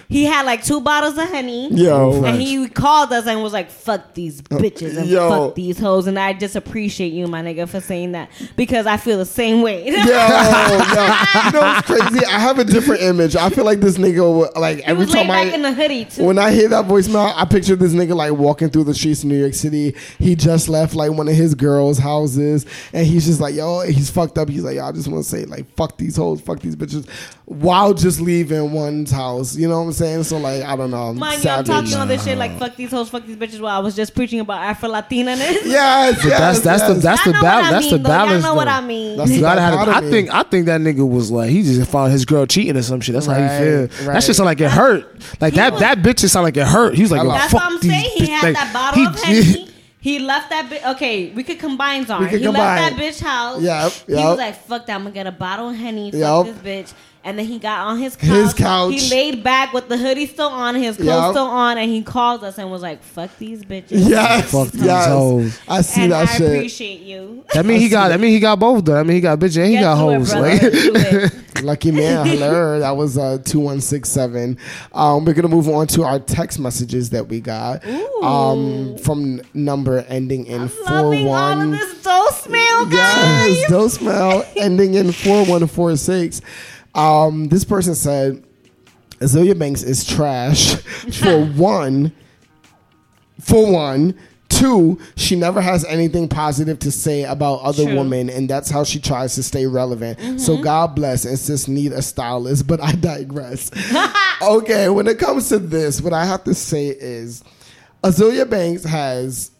He had like two bottles of Henny. Yo. and he called us and was like, "Fuck these uh, bitches and Yo. fuck these hoes." And I just appreciate you, my nigga, for saying that because I feel the same way. Yo, yo, you know what's crazy? I have a different image. I feel like this nigga, would- like every time I, back in the hoodie too. when I hear that voicemail, I picture this nigga like walking through the streets of New York City. He just left like one of his girls' houses, and he's just like, yo, he's fucked up. He's like, yo, I just want to say like, fuck these hoes, fuck these bitches, while just leaving one's house. You know what I'm saying? So like, I don't know. Mind you, I'm talking savage. all this shit like fuck these hoes, fuck these bitches. While I was just preaching about Afro Latinaness. Yes, that's yes, that's the yes. that's the Y'all know what balance. I That's the mean, though. Y'all balance. know what. I mean. That's You the gotta have. I dichotomy. think. I think that nigga was like he just found his girl cheating or some shit. That's how he feel. right. That shit sound like it hurt. Like that. was- that bitch just sound like it hurt. He's like, That's fuck what I'm these saying. He bitch- had like, that bottle of Henny. He left that bitch. Okay, we could combine Zara. We could he combine. left that bitch house. Yeah, Yep, He was like, "Fuck that! I'm gonna get a bottle of Henny. Fuck Yep. this bitch." And then he got on his couch. His couch. He laid back with the hoodie still on, his clothes Yep. still on, and he called us and was like, "Fuck these bitches." Yes, Fuck these yes. hoes. I see and that I shit. I appreciate you. That mean he got. That mean he got both though. I mean he got bitch and he got to it, hoes. brother. Like, Get to. Lucky man, hello. That was uh, two one six seven. Um, we're gonna move on to our text messages that we got um, from number ending in four Loving all of one. this Dose Mail, guys. Yes, Dose Mail ending in four one four six. Um, this person said Azealia Banks is trash for one. For one. Two, she never has anything positive to say about other True. women, and that's how she tries to stay relevant. So God bless, and sis need a stylist, but I digress. okay, when it comes to this, what I have to say is Azealia Banks has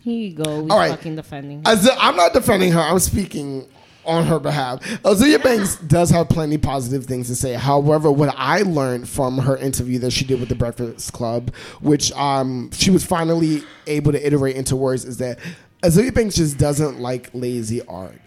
Here you go. All right. fucking defending. as I'm not defending her. I'm speaking on her behalf. Azealia Banks does have plenty positive things to say. However, what I learned from her interview that she did with the Breakfast Club, which um she was finally able to iterate into words, is that Azealia Banks just doesn't like lazy art.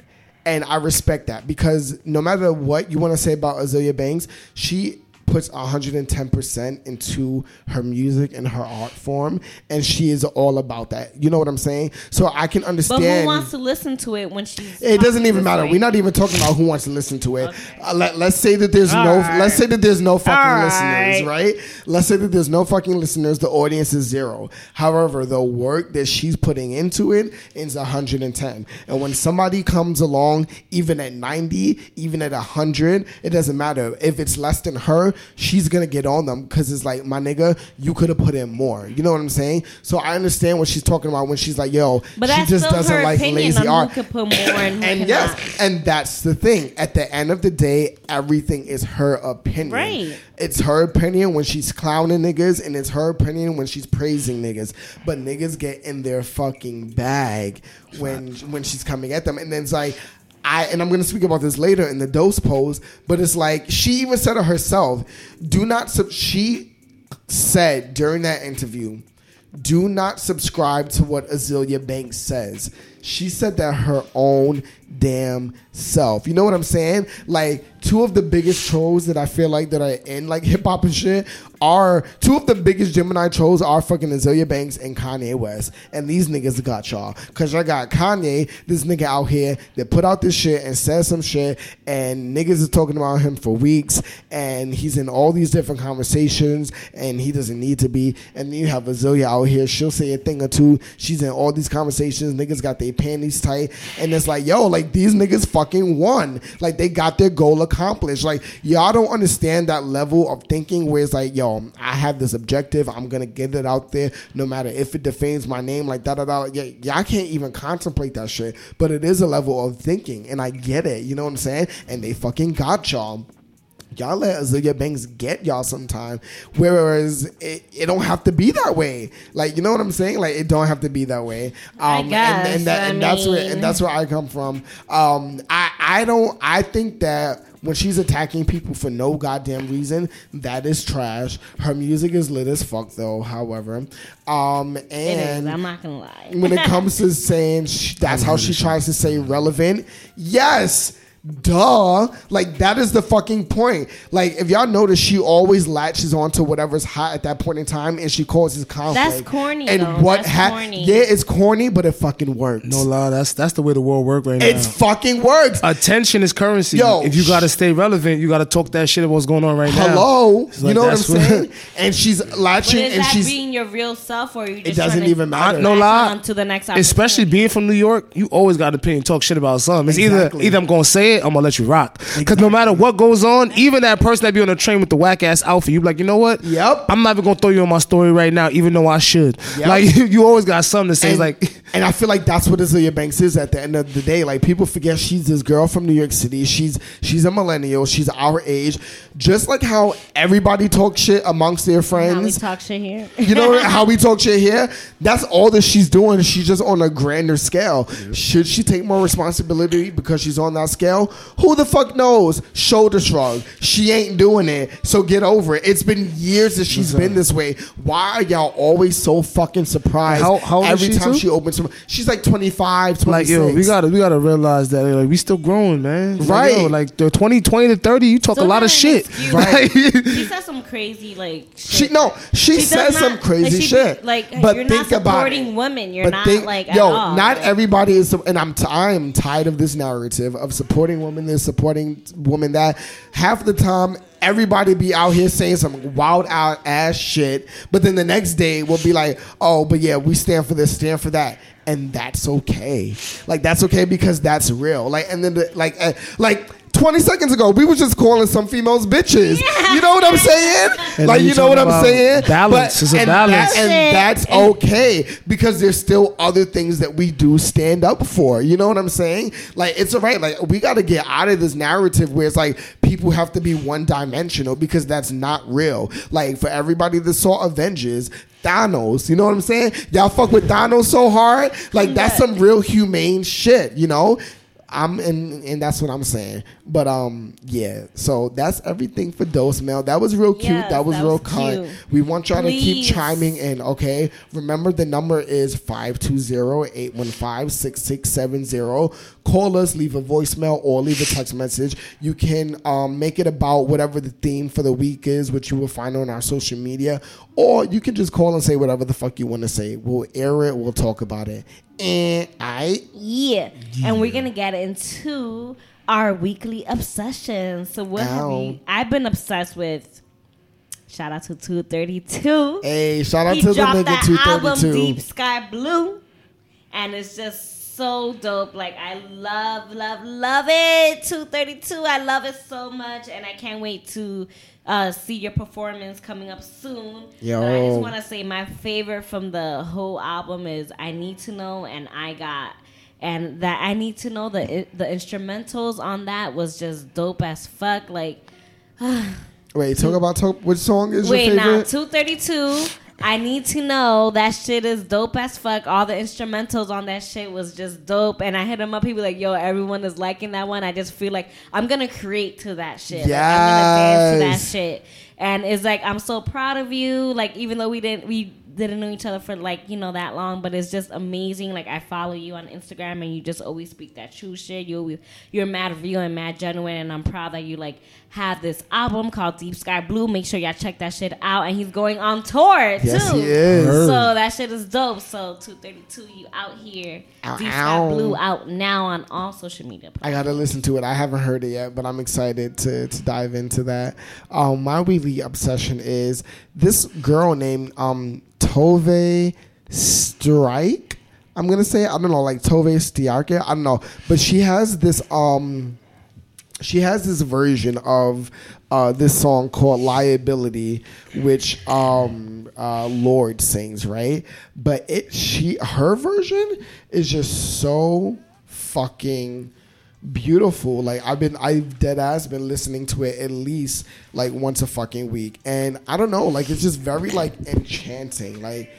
And I respect that because no matter what you want to say about Azealia Banks, she puts 110% into her music and her art form and she is all about that. You know what I'm saying? So I can but understand who wants to listen to it when she's? it doesn't even matter. way? We're not even talking about who wants to listen to it. Okay. Uh, let, let's say that there's All no. right. Let's say that there's no fucking All listeners, right? Let's say that there's no fucking listeners. The audience is zero. However, the work that she's putting into it is 110. And when somebody comes along, even at 90, even at 100, it doesn't matter. If it's less than her, she's gonna get on them because it's like, my nigga, you could have put in more. You know what I'm saying? So I understand what she's talking about when she's like, yo, But she just doesn't like lazy art could put more and and yes, and that's the thing. At the end of the day, everything is her opinion. Right. It's her opinion when she's clowning niggas, and it's her opinion when she's praising niggas. But niggas get in their fucking bag when when she's coming at them, and then it's like. I, and I'm going to speak about this later in the dose post, but it's like she even said it herself. Do not sub. She said during that interview, do not subscribe to what Azealia Banks says. She said that her own damn self. You know what I'm saying? Like two of the biggest trolls that I feel like that are in like hip hop and shit are two of the biggest Gemini trolls are fucking Azealia Banks and Kanye West. And these niggas got y'all. Cause I got Kanye, this nigga out here that put out this shit and said some shit and niggas is talking about him for weeks and he's in all these different conversations and he doesn't need to be. And you have Azealia out here, she'll say a thing or two. She's in all these conversations, niggas got their panties tight. And it's like, yo, like these niggas fucking won. Like they got their goal accomplished. Like y'all don't understand that level of thinking where it's like, yo, I have this objective. I'm gonna get it out there, no matter if it defames my name, like da da da. Yeah, y'all can't even contemplate that shit. But it is a level of thinking, and I get it. You know what I'm saying? And they fucking got y'all. Y'all let Azealia Banks get y'all sometime. Whereas it, it don't have to be that way. Like you know what I'm saying? Like it don't have to be that way. Um, guess, and, and, that, I and that's where and that's where I come from. Um, I I don't I think that when she's attacking people for no goddamn reason, that is trash. Her music is lit as fuck though. However, um, It is. and I'm not gonna lie. when it comes to saying sh that's how she tries to say relevant, yes. Duh. Like that is the fucking point. Like if y'all notice she always latches onto whatever's hot at that point in time and she causes conflict. That's corny, And though. what happened? Yeah, it's corny, but it fucking works. No lie, that's that's the way the world works right now. It's fucking works. Attention is currency. Yo, if you gotta stay relevant, you gotta talk that shit of what's going on right now. Hello. It's you know what I'm what- saying? and she's But latching is and that she's being your real self, or are you just doesn't trying to even matter. I, no latch lie. to the next Especially being from New York, you always got an and talk shit about something. It's Exactly. either either I'm gonna say it, I'm gonna let you rock. Because no matter what goes on, even that person that be on the train with the whack ass outfit, you be like, you know what? Yep. I'm not even gonna throw you on my story right now, even though I should. Yep. Like you, you always got something to say. And, like and I feel like that's what Azealia Banks is at the end of the day. Like people forget she's this girl from New York City. She's she's a millennial. She's our age. Just like how everybody talks shit amongst their How we friends. talk shit here. You know how we talk shit here? That's all that she's doing. She's just on a grander scale. Should she take more responsibility because she's on that scale? Who the fuck knows? Shoulder shrug. She ain't doing it. So get over it. It's been years that she's been this way. Why are y'all always so fucking surprised How- how old is every she, time too? she opens her She's like 25, 26. like yo, we gotta we gotta realize that like we still growing, man. Like, Right. yo, Like the 20, 20 to thirty, you talk Still a lot of shit. Right. Like, she said some crazy like. She no, she, does says not- some crazy like, she be- shit. like, but you're think not about supporting it. women. You're But not think- like at yo, all. not everybody is, and I'm t- I'm tired of this narrative of supporting women, this supporting women that half the time. Everybody be out here saying some wild out ass shit, but then the next day we'll be like, "Oh, but yeah, we stand for this, stand for that," and that's okay. Like that's okay because that's real. Like and then the, like uh, like. 20 seconds ago, we were just calling some females bitches. You know what I'm saying? And like, you know what I'm saying? balance. is a and balance. that- and that's okay because there's still other things that we do stand up for. You know what I'm saying? Like it's all right. Like we got to get out of this narrative where it's like people have to be one dimensional because that's not real. Like for everybody that saw Avengers. Thanos, you know what I'm saying? Y'all fuck with Thanos so hard, like that's some real humane shit, you know. I'm and and that's what I'm saying. But um, yeah. So that's everything for Dose Mail. That was real cute. Yes, that was that real was kind. cute. We want y'all to keep chiming in, okay? Remember the number is 520-815-6670. Call us, leave a voicemail or leave a text message. You can um, make it about whatever the theme for the week is, which you will find on our social media. Or you can just call and say whatever the fuck you want to say. We'll air it, we'll talk about it. And I yeah. and we're gonna get into our weekly obsession. So what have Ow. you? I've been obsessed with. Shout out to two thirty two. hey, shout out he to the nigga that album 232. Deep Sky Blue, and it's just so dope. Like I love, love, love it. Two thirty two. I love it so much, and I can't wait to uh, see your performance coming up soon. Yo. But I just want to say my favorite from the whole album is I Need to Know and I Got. And that I need to know the the instrumentals on that was just dope as fuck. Like Wait, talk about talk, which song is Wait, your now two thirty two. I need to know that shit is dope as fuck. All the instrumentals on that shit was just dope. And I hit him up. He was like, "Yo, everyone is liking that one." I just feel like I'm gonna create to that shit. Like, I'm gonna dance to that shit. And it's like I'm so proud of you. Like even though we didn't we didn't know each other for like you know that long, but it's just amazing. Like I follow you on Instagram and you just always speak that true shit. You always you're mad real and mad genuine, and I'm proud that you like have this album called Deep Sky Blue. Make sure y'all check that shit out. And he's going on tour too. Yes, he is. So that shit is dope. So 232, you out here. Ow, Deep ow. Sky Blue out now on all social media. I gotta listen to it. I haven't heard it yet, but I'm excited to to dive into that. Um, my weekly obsession is this girl named um, Tove Styrke. I'm gonna say I don't know, like Tove Stiarke. I don't know, but she has this um, she has this version of uh, this song called "Liability," which um, uh, Lorde sings, right? But it she her version is just so fucking beautiful. Like I've been, I've dead ass been listening to it at least like once a fucking week, and I don't know, like it's just very like enchanting. Like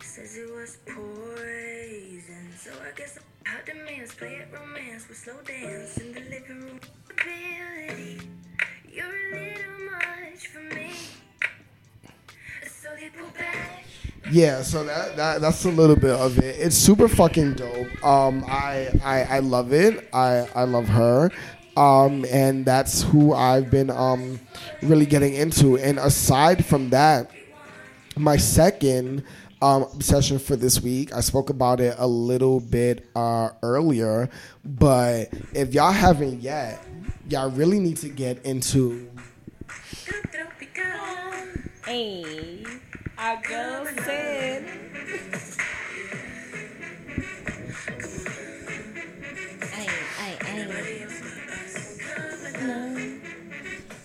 Says it was poison, so I guess how the man's play it romance with slow dance in the living room. Ability, you're a little much for me. Yeah, so that, that that's a little bit of it. It's super fucking dope. Um, I I, I love it. I I love her. Um, and that's who I've been um really getting into. And aside from that, my second um, obsession for this week. I spoke about it a little bit uh, earlier, but if y'all haven't yet, y'all really need to get into Hey, our girl said.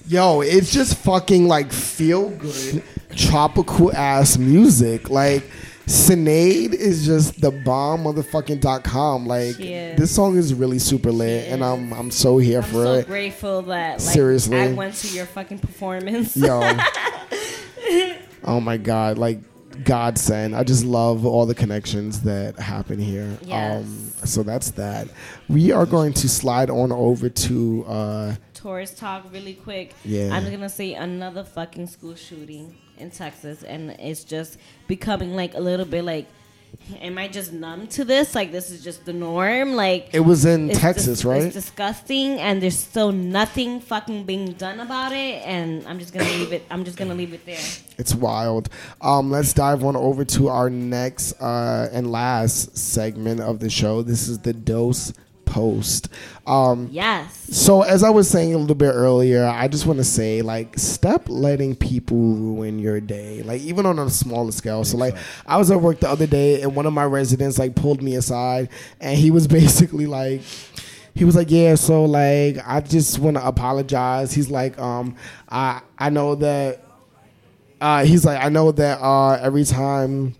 Yo, it's just fucking like feel good, tropical ass music. Like, Synead is just the bomb motherfucking dot com. Like, this song is really super lit, and I'm I'm so here I'm for so it. grateful that like Seriously. I went to your fucking performance. Yo. oh my god, like godsend. I just love all the connections that happen here. Yes. Um so that's that. We are going to slide on over to uh Tourist talk really quick. Yeah. I'm gonna say another fucking school shooting in Texas, and it's just becoming like a little bit like, am I just numb to this? Like this is just the norm. Like it was in Texas, dis- right? It's disgusting, and there's still nothing fucking being done about it. And I'm just gonna leave it. I'm just gonna leave it there. It's wild. Um, let's dive on over to our next uh, and last segment of the show. This is the dose post. Um, Yes. So as I was saying a little bit earlier, I just want to say like stop letting people ruin your day. Like even on a smaller scale. So like I was at work the other day and one of my residents like pulled me aside and he was basically like he was like, "Yeah, so like I just want to apologize." He's like, "Um I I know that uh, he's like, I know that uh, every time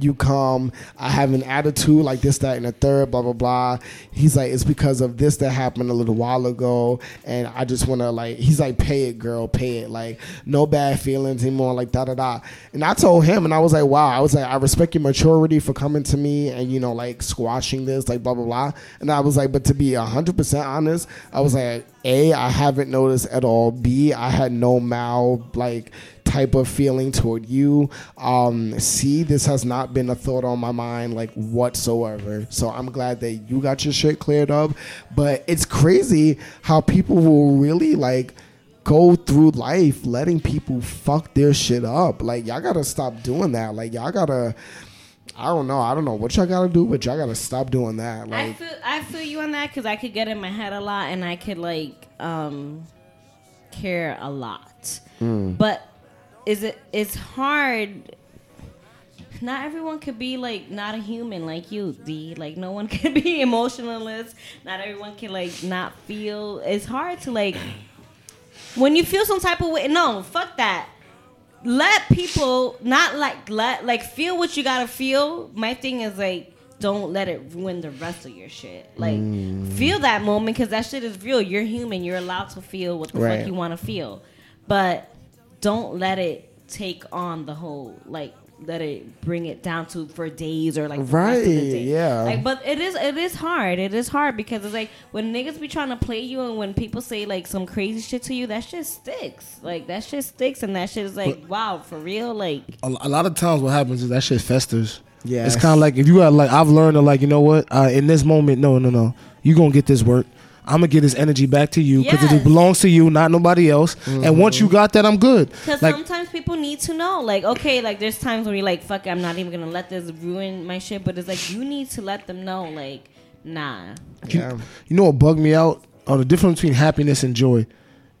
you come, I have an attitude like this, that, and the third, blah, blah, blah. He's like, it's because of this that happened a little while ago. And I just want to, like, he's like, pay it, girl, pay it. Like, no bad feelings anymore, like, da, da, da. And I told him, and I was like, wow, I was like, I respect your maturity for coming to me and, you know, like, squashing this, like, blah, blah, blah. And I was like, but to be 100% honest, I was like, A, I haven't noticed at all. B, I had no mal, like, type of feeling toward you. Um, C, this has not been a thought on my mind like whatsoever. So I'm glad that you got your shit cleared up. But it's crazy how people will really like go through life letting people fuck their shit up. Like y'all gotta stop doing that. Like y'all gotta I don't know. I don't know what y'all gotta do, but y'all gotta stop doing that. I Like feel I feel you on that because I could get in my head a lot and I could like um care a lot. Mm. But is it it's hard not everyone could be like not a human like you, D. Like no one can be emotionalist. Not everyone can like not feel. It's hard to like when you feel some type of way. No, fuck that. Let people not like let like feel what you gotta feel. My thing is like don't let it ruin the rest of your shit. Like mm. feel that moment because that shit is real. You're human. You're allowed to feel what the Right. fuck you want to feel, but don't let it take on the whole like let it bring it down to for days or like the rest of the Right, day. yeah. Like, but it is it is hard. It is hard because it's like when niggas be trying to play you and when people say like some crazy shit to you, that shit sticks. Like that shit sticks and that shit is like wow for real. Like a, a lot of times what happens is that shit festers. yeah It's kind of like if you got like I've learned to like you know what uh, in this moment no no no you gonna get this work. I'm gonna get this energy back to you because Yes. it belongs to you, not nobody else. And mm-hmm. once you got that, I'm good. Because Like sometimes people need to know, like, okay, like there's times when you're like, fuck, it, I'm not even gonna let this ruin my shit. But it's like you need to let them know, like, nah. yeah. you know what bugged me out on the difference between happiness and joy.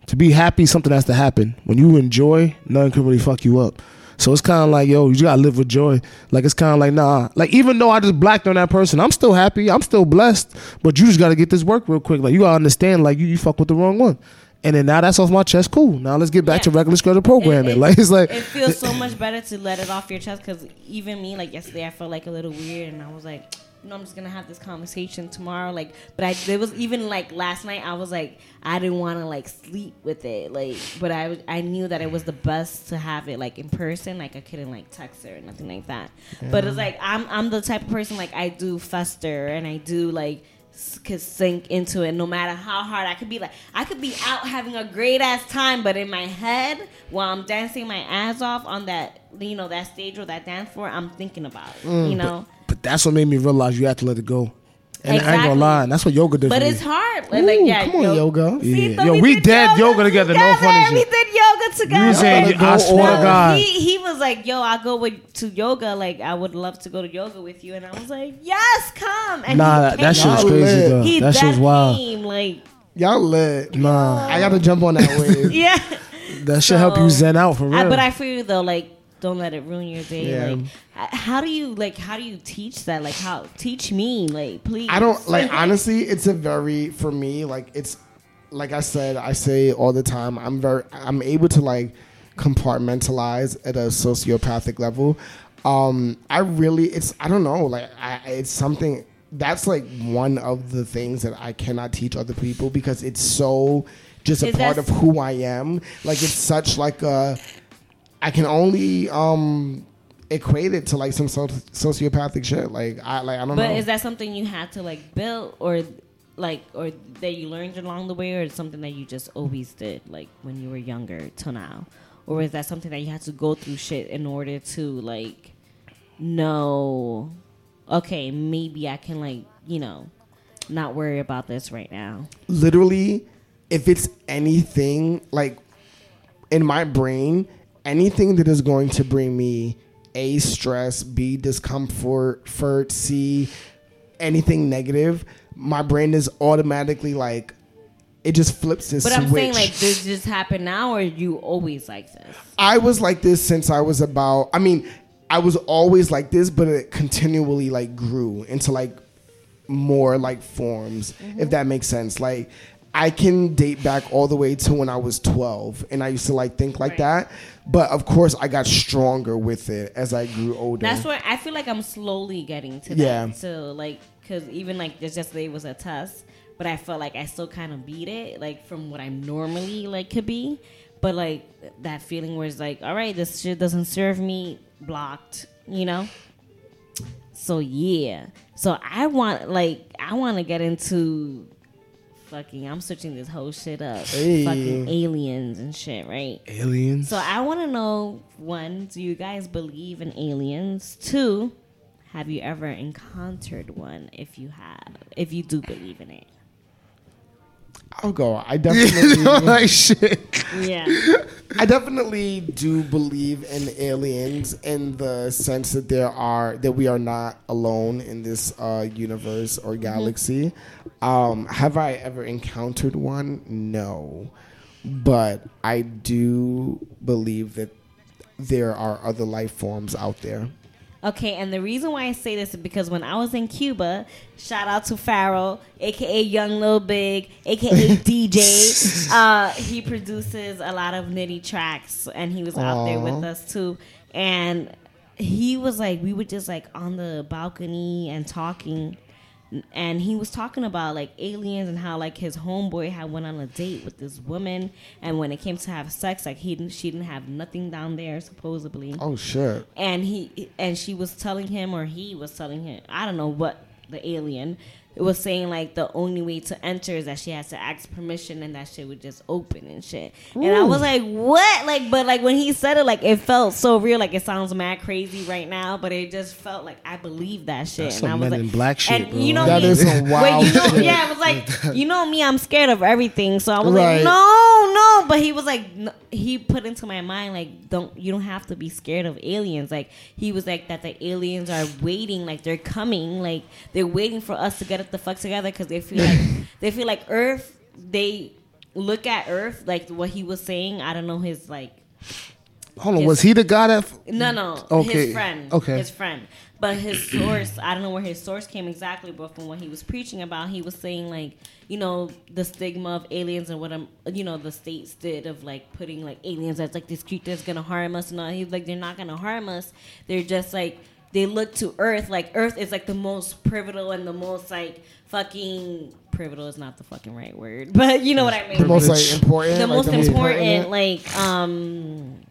To be happy, something has to happen. When you enjoy, nothing can really fuck you up. So it's kind of like, yo, you gotta live with joy. Like it's kind of like, nah. Like even though I just blacked on that person, I'm still happy. I'm still blessed. But you just gotta get this work real quick. Like you gotta understand, like you, you fuck with the wrong one. And then now that's off my chest. Cool. Now let's get back to Yeah. regular scheduled programming. It- like it's like it feels so much better to let it off your chest because even me, like yesterday, I felt like a little weird, and I was like, no, I'm just gonna have this conversation tomorrow. Like, but I there was even like last night, I was like, I didn't want to like sleep with it, like, but I I knew that it was the best to have it like in person. Like, I couldn't like text her or nothing like that. But it's like I'm I'm the type of person like I do fester and I do like could sink into it no matter how hard I could be like I could be out having a great ass time but in my head while I'm dancing my ass off on that you know that stage or that dance floor I'm thinking about it, Mm, you know But that's what made me realize you have to let it go. And I ain't Exactly. gonna lie, and that's what yoga did but for it's me. hard like, like yeah come on, yoga. See, Yeah. so Yo, we did did yoga together, no funny We did yoga together. You saying, Gotta I swear to all- God. he, he was like, "Yo, I'll go with to yoga. Like, I would love to go to yoga with you." And I was like, "Yes, come." And Nah, he that, that shit was crazy lit. though. He That shit was wild. came, like, Y'all lit. Nah, I gotta jump on that wave. yeah. that should help you zen out for real. I, but I feel you though, like, don't let it ruin your day. Yeah. Like, how do you like? How do you teach that? Like, how teach me, like, please. I don't like honestly. It's a very for me like it's like I said. I say all the time. I'm very. I'm able to like compartmentalize at a sociopathic level. Um, I really. It's. I don't know. Like I. It's something that's like one of the things that I cannot teach other people because it's so just a Is part of who I am. Like it's such like a. I can only um equate it to like some so- sociopathic shit. Like I like I don't But know. But is that something you had to like build or like or that you learned along the way or something that you just always did like when you were younger till now? Or is that something that you had to go through shit in order to like know okay, maybe I can like, you know, not worry about this right now. literally if it's anything like in my brain anything that is going to bring me a stress b discomfort furt c anything negative my brain is automatically like it just flips this But I'm switch. saying like this just happened now or you always like this? I was like this since I was about. I mean, I was always like this, but it continually like grew into like more like forms, if mm-hmm. that makes sense. Like I can date back all the way to when I was 12, and I used to like think like Right. that. But of course, I got stronger with it as I grew older. That's where I feel like I'm slowly getting to that. Yeah. So like, cause even like this yesterday was a test, but I felt like I still kind of beat it, like from what I'm normally like could be. But like that feeling where it's like, all right, this shit doesn't serve me, blocked, you know. So yeah. So I want like I want to get into fucking. I'm switching this whole shit up. Hey. Fucking aliens and shit, right? Aliens. So I want to know one, do you guys believe in aliens? Two, have you ever encountered one? If you have, if you do believe in it, I'll go. I definitely. like shit. yeah. I definitely do believe in aliens in the sense that there are that we are not alone in this uh, universe or galaxy. Um, have I ever encountered one? No, but I do believe that there are other life forms out there. Okay, and the reason why I say this is because when I was in Cuba, shout out to Farrell, aka Young Lil Big, aka DJ. Uh, he produces a lot of nitty tracks, and he was out there with us too. And he was like, we were just like on the balcony and talking, and he was talking about like aliens and how like his homeboy had went on a date with this woman, and when it came to have sex, like he didn't, she didn't have nothing down there supposedly Oh shit! and he and she was telling him or he was telling him i don't know what the alien was saying like the only way to enter is that she has to ask permission and that shit would just open and shit and i was like what like but like when he said it like it felt so real like it sounds mad crazy right now but it just felt like i believe that shit That's and i was like in Black shit, and bro. you know That me, is some wild Wait, you know, yeah, it was like you know me, I'm scared of everything. So I was Right. like, no, no. But he was like, no, he put into my mind like, don't you don't have to be scared of aliens. Like he was like that the aliens are waiting, like they're coming, like they're waiting for us to get it the fuck together because they feel like they feel like Earth. They look at Earth like what he was saying. I don't know his like Hold on, his- was he the guy that? No, no. Okay, His friend. okay. His friend. But his source, I don't know where his source came exactly, but from what he was preaching about, he was saying like, you know, the stigma of aliens and what I'm, you know, the states did of like putting like aliens as like this creature that's gonna harm us and all. He's like, they're not gonna harm us. They're just like they look to Earth. Like Earth is like the most pivotal and the most like fucking pivotal is not the fucking right word, but you know what I mean. The most like important. the like, most important pertinent. like um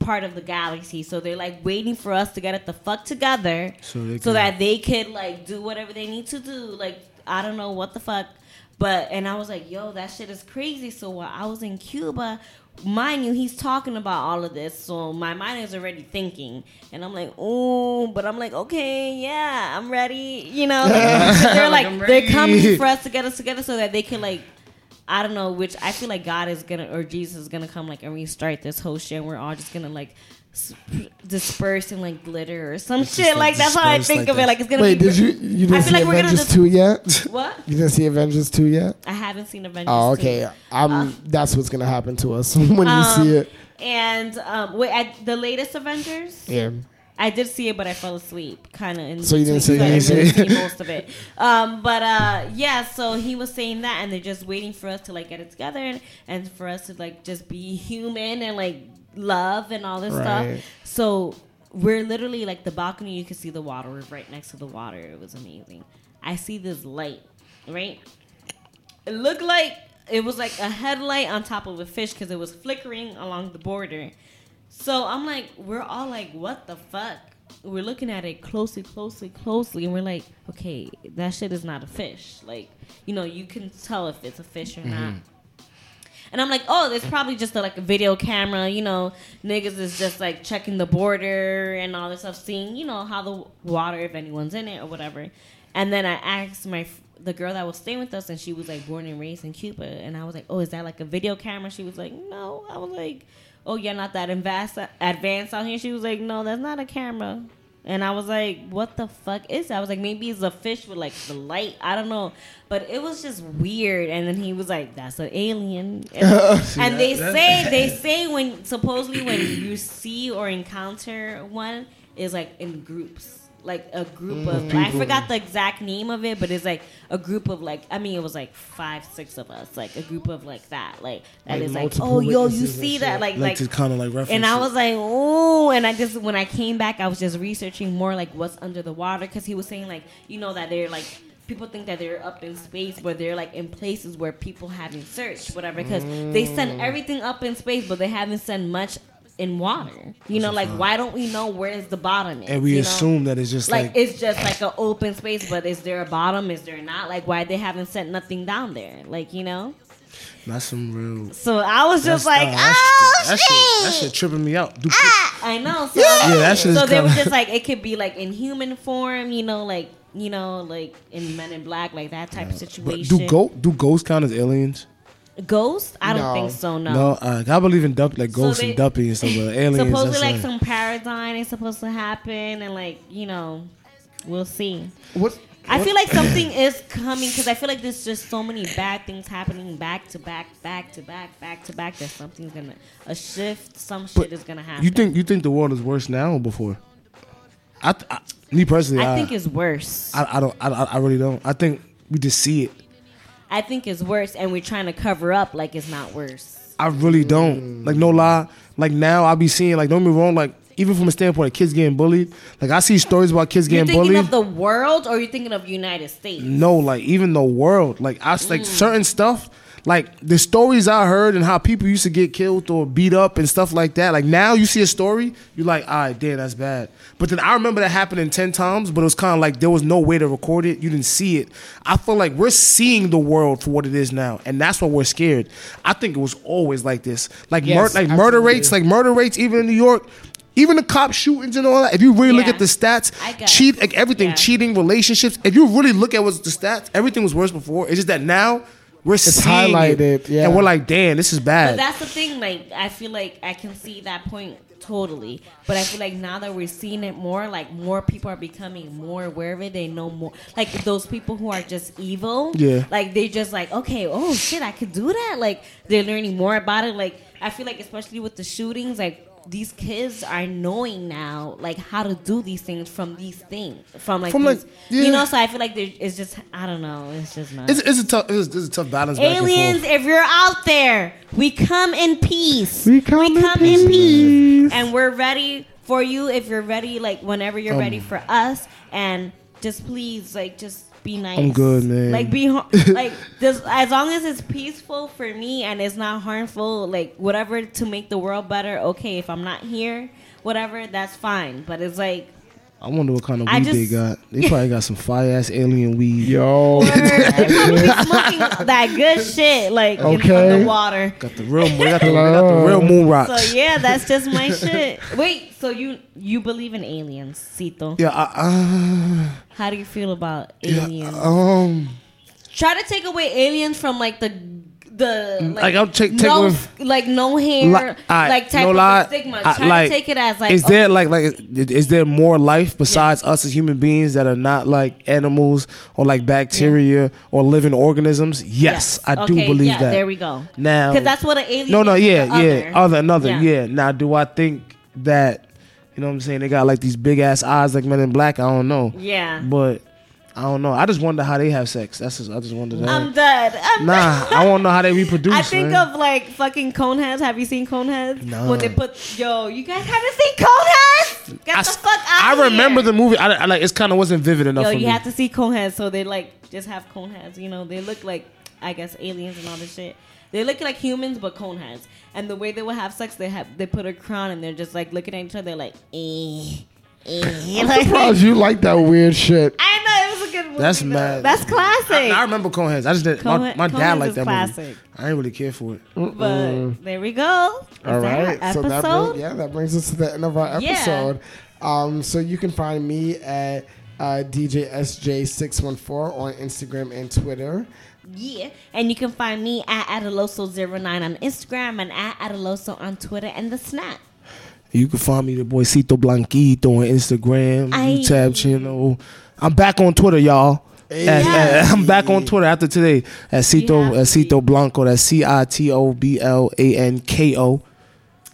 part of the galaxy. So they're like waiting for us to get it the fuck together So they so that they could like do whatever they need to do. Like I don't know what the fuck. But and I was like, yo, that shit is crazy. So while I was in Cuba, mind you, he's talking about all of this. So my mind is already thinking. And I'm like, oh, but I'm like, okay, yeah, I'm ready. You know, they're like, they're coming for us to get us together so that they can like I don't know, which I feel like God is gonna or Jesus is gonna come like and restart this whole shit. and We're all just gonna like s- disperse in like glitter or some It's shit. Like like, that's how I think like of it. Like it's gonna Wait, be. did you you didn't feel see like Avengers just- two yet? What? You didn't see Avengers two yet? I haven't seen Avengers. Oh, 2. okay. I'm. that's what's gonna happen to us when you Um, see it. And um, wait, I, the latest Avengers. Yeah. I did see it, but I fell asleep, kind of. So you didn't see- you didn't didn't see see most of it. Um, but uh, yeah, so he was saying that, and they're just waiting for us to like get it together, and, and for us to like just be human and like love and all this Right. stuff. So we're literally like the balcony. You can see the water. We're right next to the water. It was amazing. I see this light, right? It looked like it was like a headlight on top of a fish because it was flickering along the border. So I'm like, we're all like, what the fuck? We're looking at it closely, closely, closely, and we're like, okay, that shit is not a fish. Like, you know, you can tell if it's a fish or mm-hmm. not. And I'm like, oh, it's probably just a, like a video camera. You know, niggas is just like checking the border and all this stuff, seeing you know how the water, if anyone's in it or whatever. And then I asked my the girl that was staying with us, and she was like born and raised in Cuba, and I was like, oh, is that like a video camera? She was like, no. I was like, oh, you're not that advanced advanced out here. She was like, no, that's not a camera. And I was like, what the fuck is that? I was like, maybe it's a fish with like the light. I don't know. But it was just weird. And then he was like, that's an alien. And, and they say, they say when, supposedly when you see or encounter one, is like in groups. Like a group of, I forgot the exact name of it, but it's like a group of like, I mean, it was like five, six of us, like a group of like that, like that Like is like, oh, yo, you see that, like, Like like, kinda, like, reference and I was like, oh, and I just when I came back, I was just researching more like what's under the water because he was saying like, you know, that they're like. People think that they're up in space, but they're like in places where people haven't searched, whatever. Because they send everything up in space, but they haven't sent much in water. You know, like why don't we know where's the bottom is? And we you know? assume that it's just like, like, it's just like an open space, but is there a bottom? Is there not? Like why they haven't sent nothing down there? Like you know. that's some real. So I was just like, nah, oh, that oh shit, that shit. shit, that shit tripping me out. Dude, I know. So, Yeah, that shit so they were just like it could be like in human form, you know, like you know, like in Men in Black, like that type of But situation. do go do ghosts count as aliens? Ghost? I don't No. think so. No. No, uh, I believe in dup like So ghosts they- and duppy and stuff, but aliens. Supposedly, that's like like, some paradigm is supposed to happen, and like you know, we'll see. What? I feel like something is coming because I feel like there's just so many bad things happening back to back, back to back, back to back. That something's gonna a shift. Some shit is gonna happen. you think you think the world is worse now or before? I, th- I me personally, I I, think it's worse. I, I don't. I, I really don't. I think we just see it. I think it's worse, and we're trying to cover up like it's not worse. I really don't. Like no lie. Like now I'll be seeing like don't get me wrong. Like even from a standpoint of kids getting bullied. Like I see stories about kids You're getting thinking bullied. of the world, or you're thinking of United States? no, like even the world. Like I Mm. like certain stuff. Like the stories I heard and how people used to get killed or beat up and stuff like that. Like now you see a story, you're like, all right, damn, that's bad. But then I remember that happening ten times, but it was kind of like there was no way to record it. You didn't see it. I feel like we're seeing the world for what it is now, and that's why we're scared. I think it was always like this. Like Yes, mur- like murder rates, like murder rates, even in New York. Even the cop shootings and all that. If you really look at the stats, cheat like everything, Yeah. cheating, relationships. If you really look at what's the stats, everything was worse before. It's just that now we're seeing highlighted, it, yeah. and we're like, damn, this is bad. But bad. that's the thing. Like, I feel like I can see that point totally. But I feel like now that we're seeing it more, like more people are becoming more aware of it. They know more. Like those people who are just evil. Yeah. Like they just like, okay, oh shit, I could do that. Like they're learning more about it. Like I feel like especially with the shootings, like these kids are knowing now like how to do these things from these things from like, From, like, yeah. you know. So I feel like it's just I don't know. It's just not. It's, it's a tough. It's, it's a tough balance. back and forth. Aliens, if you're out there, we come in peace. We come in in peace. peace. And we're ready for you if you're ready, like whenever you're Um, ready for us. And just please, like, just be nice. I'm good, man. Like, be like, just, as long as it's peaceful for me and it's not harmful, like, whatever to make the world better, okay. If I'm not here, whatever, that's fine. But it's like, I wonder what kind of I weed they got. They probably got some fire ass alien weed. Yo, they probably smoking that good shit, like, in Okay. the water. Got the real. They got the, they got the real moon rocks. So yeah, that's just my shit. Wait, so you you believe in aliens, Cito? Yeah. I, How do you feel about uh, yeah. aliens? Um. Try to take away aliens from like the the mm, like, Like, I'll take- take no like no hair Li- alright, like type no of lie, stigma. I- Try like, to take it as like is oh, there like like is there more life besides us as human beings that are not like animals or like bacteria or living organisms? Yes, I do Okay, believe yeah, that. There we go. Now, Because that's what an alien. no, no, yeah, yeah, other, another, Yeah. yeah. Now, do I think that you know what I'm saying? They got like these big ass eyes like Men in Black. I don't know, Yeah. but I don't know. I just wonder how they have sex. That's just, I just wonder that. I'm dead. I'm nah, I want to know how they reproduce. I think man. of like fucking Coneheads. Have you seen Coneheads? No. When they put yo, you guys haven't seen Coneheads? Get I, the fuck out! I remember the movie. I, I like it's kind of wasn't vivid enough Yo, you me. have to see Coneheads, so they like just have Coneheads. You know, they look like I guess aliens and all this shit. They look like humans, but Coneheads. And the way they would have sex, they have they put a crown and they're just like looking at each other like, eh. I'm Like, surprised you like that weird shit. I know it was a good movie. That's though. mad. That's classic. I, I remember Coneheads. I just did. my, my dad liked is that classic. movie. I didn't really care for it. but there we go. Is All that so that brings, yeah, that brings us to the end of our Yeah. episode. Um, so you can find me at uh, DJSJ614 on Instagram and Twitter. Yeah. And you can find me at Adaloso09 on Instagram and at Adaloso on Twitter and the Snap. You can find me the boy Cito Blanquito on Instagram, Aye. YouTube channel. I'm back on Twitter, y'all. At- at- I'm back on Twitter after today at Cito at Cito Blanko. That's C I T O B L A N K O.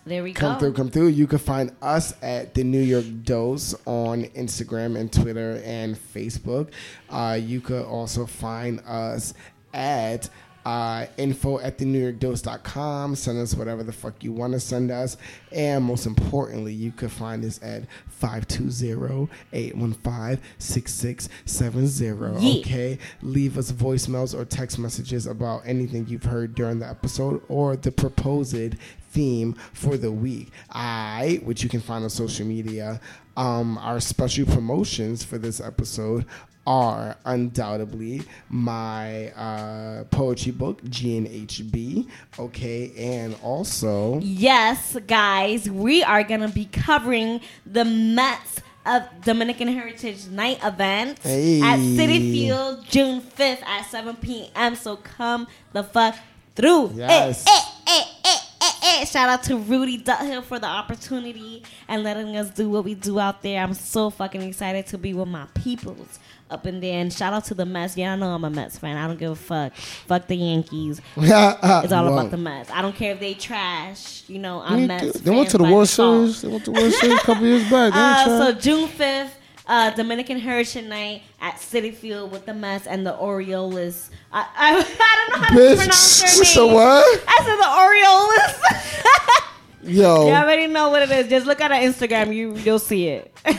There we Come go. Come through, come through. You can find us at the New York Dose on Instagram and Twitter and Facebook. Uh, you could also find us at uh, info at the New York Dose.com. Send us whatever the fuck you want to send us. And most importantly, you could find us at 520-815-6670. Yeah. Okay. Leave us voicemails or text messages about anything you've heard during the episode or the proposed theme for the week. I, which you can find on social media, um, our special promotions for this episode are undoubtedly my uh, poetry book, GNHB. Okay, and also Yes, guys, we are gonna be covering the Mets of Dominican Heritage Night event Hey. at Citi Field June 5th at 7 p.m. So come the fuck through. Yes. Eh, eh, eh, eh. Shout out to Rudy Duthill for the opportunity and letting us do what we do out there. I'm so fucking excited to be with my peoples up in there. And shout out to the Mets. Yeah, I know I'm a Mets fan. I don't give a fuck. Fuck the Yankees. It's all Whoa. about the Mets. I don't care if they trash. You know, I'm They, Mets. they went to the World. Series. They went to the World Series a couple years back. Uh, so. June 5th, uh, Dominican Heritage Night at Citi Field with the Mets and the Orioles. I, I, I don't know how to Bitch, pronounce their name. so what? I said the Orioles. Yo, you already know what it is. Just look at our Instagram. You you'll see it.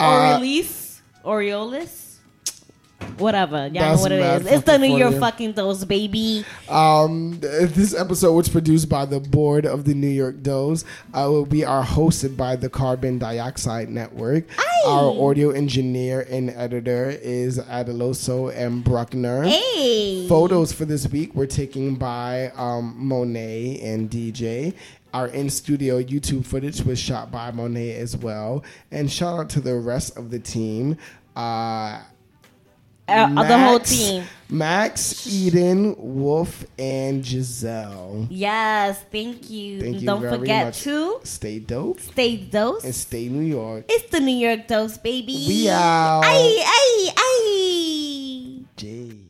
Uh, Orioles, Orioles. Whatever, y'all know That's what it is. It's the New York fucking Dose baby. Um, this episode was produced by the board of the New York Dose. Uh, will be are hosted by the Carbon Dioxide Network. Our audio engineer and editor is Adeloso M. Bruckner. Hey, Photos for this week were taken by um, Monet and DJ. Our in studio YouTube footage was shot by Monet as well. And shout out to the rest of the team. Uh, uh, the whole team. Max, Eden, Wolf, and Giselle. Yes, thank you. Thank you Don't forget much. to Stay dope stay dope. and stay New York. It's the New York Dose, baby. We out. Aye, aye, aye. Jeez.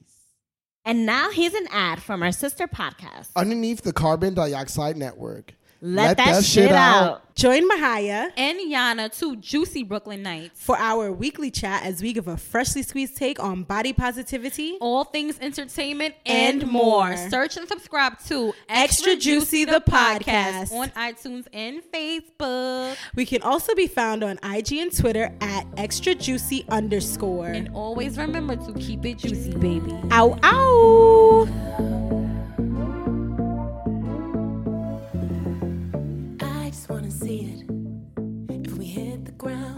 And now here's an ad from our sister podcast. Underneath the Carbon Dioxide Network, Let, that, shit out. Join Mahaya and Yana, two juicy Brooklynites, for our weekly chat as we give a freshly squeezed take on body positivity, all things entertainment, and, and more. Search and subscribe to Extra Juicy the podcast on iTunes and Facebook. We can also be found on IG and Twitter at Extra Juicy underscore. And always remember to keep it juicy, baby. Ow, ow. Just wanna see it. If we hit the ground,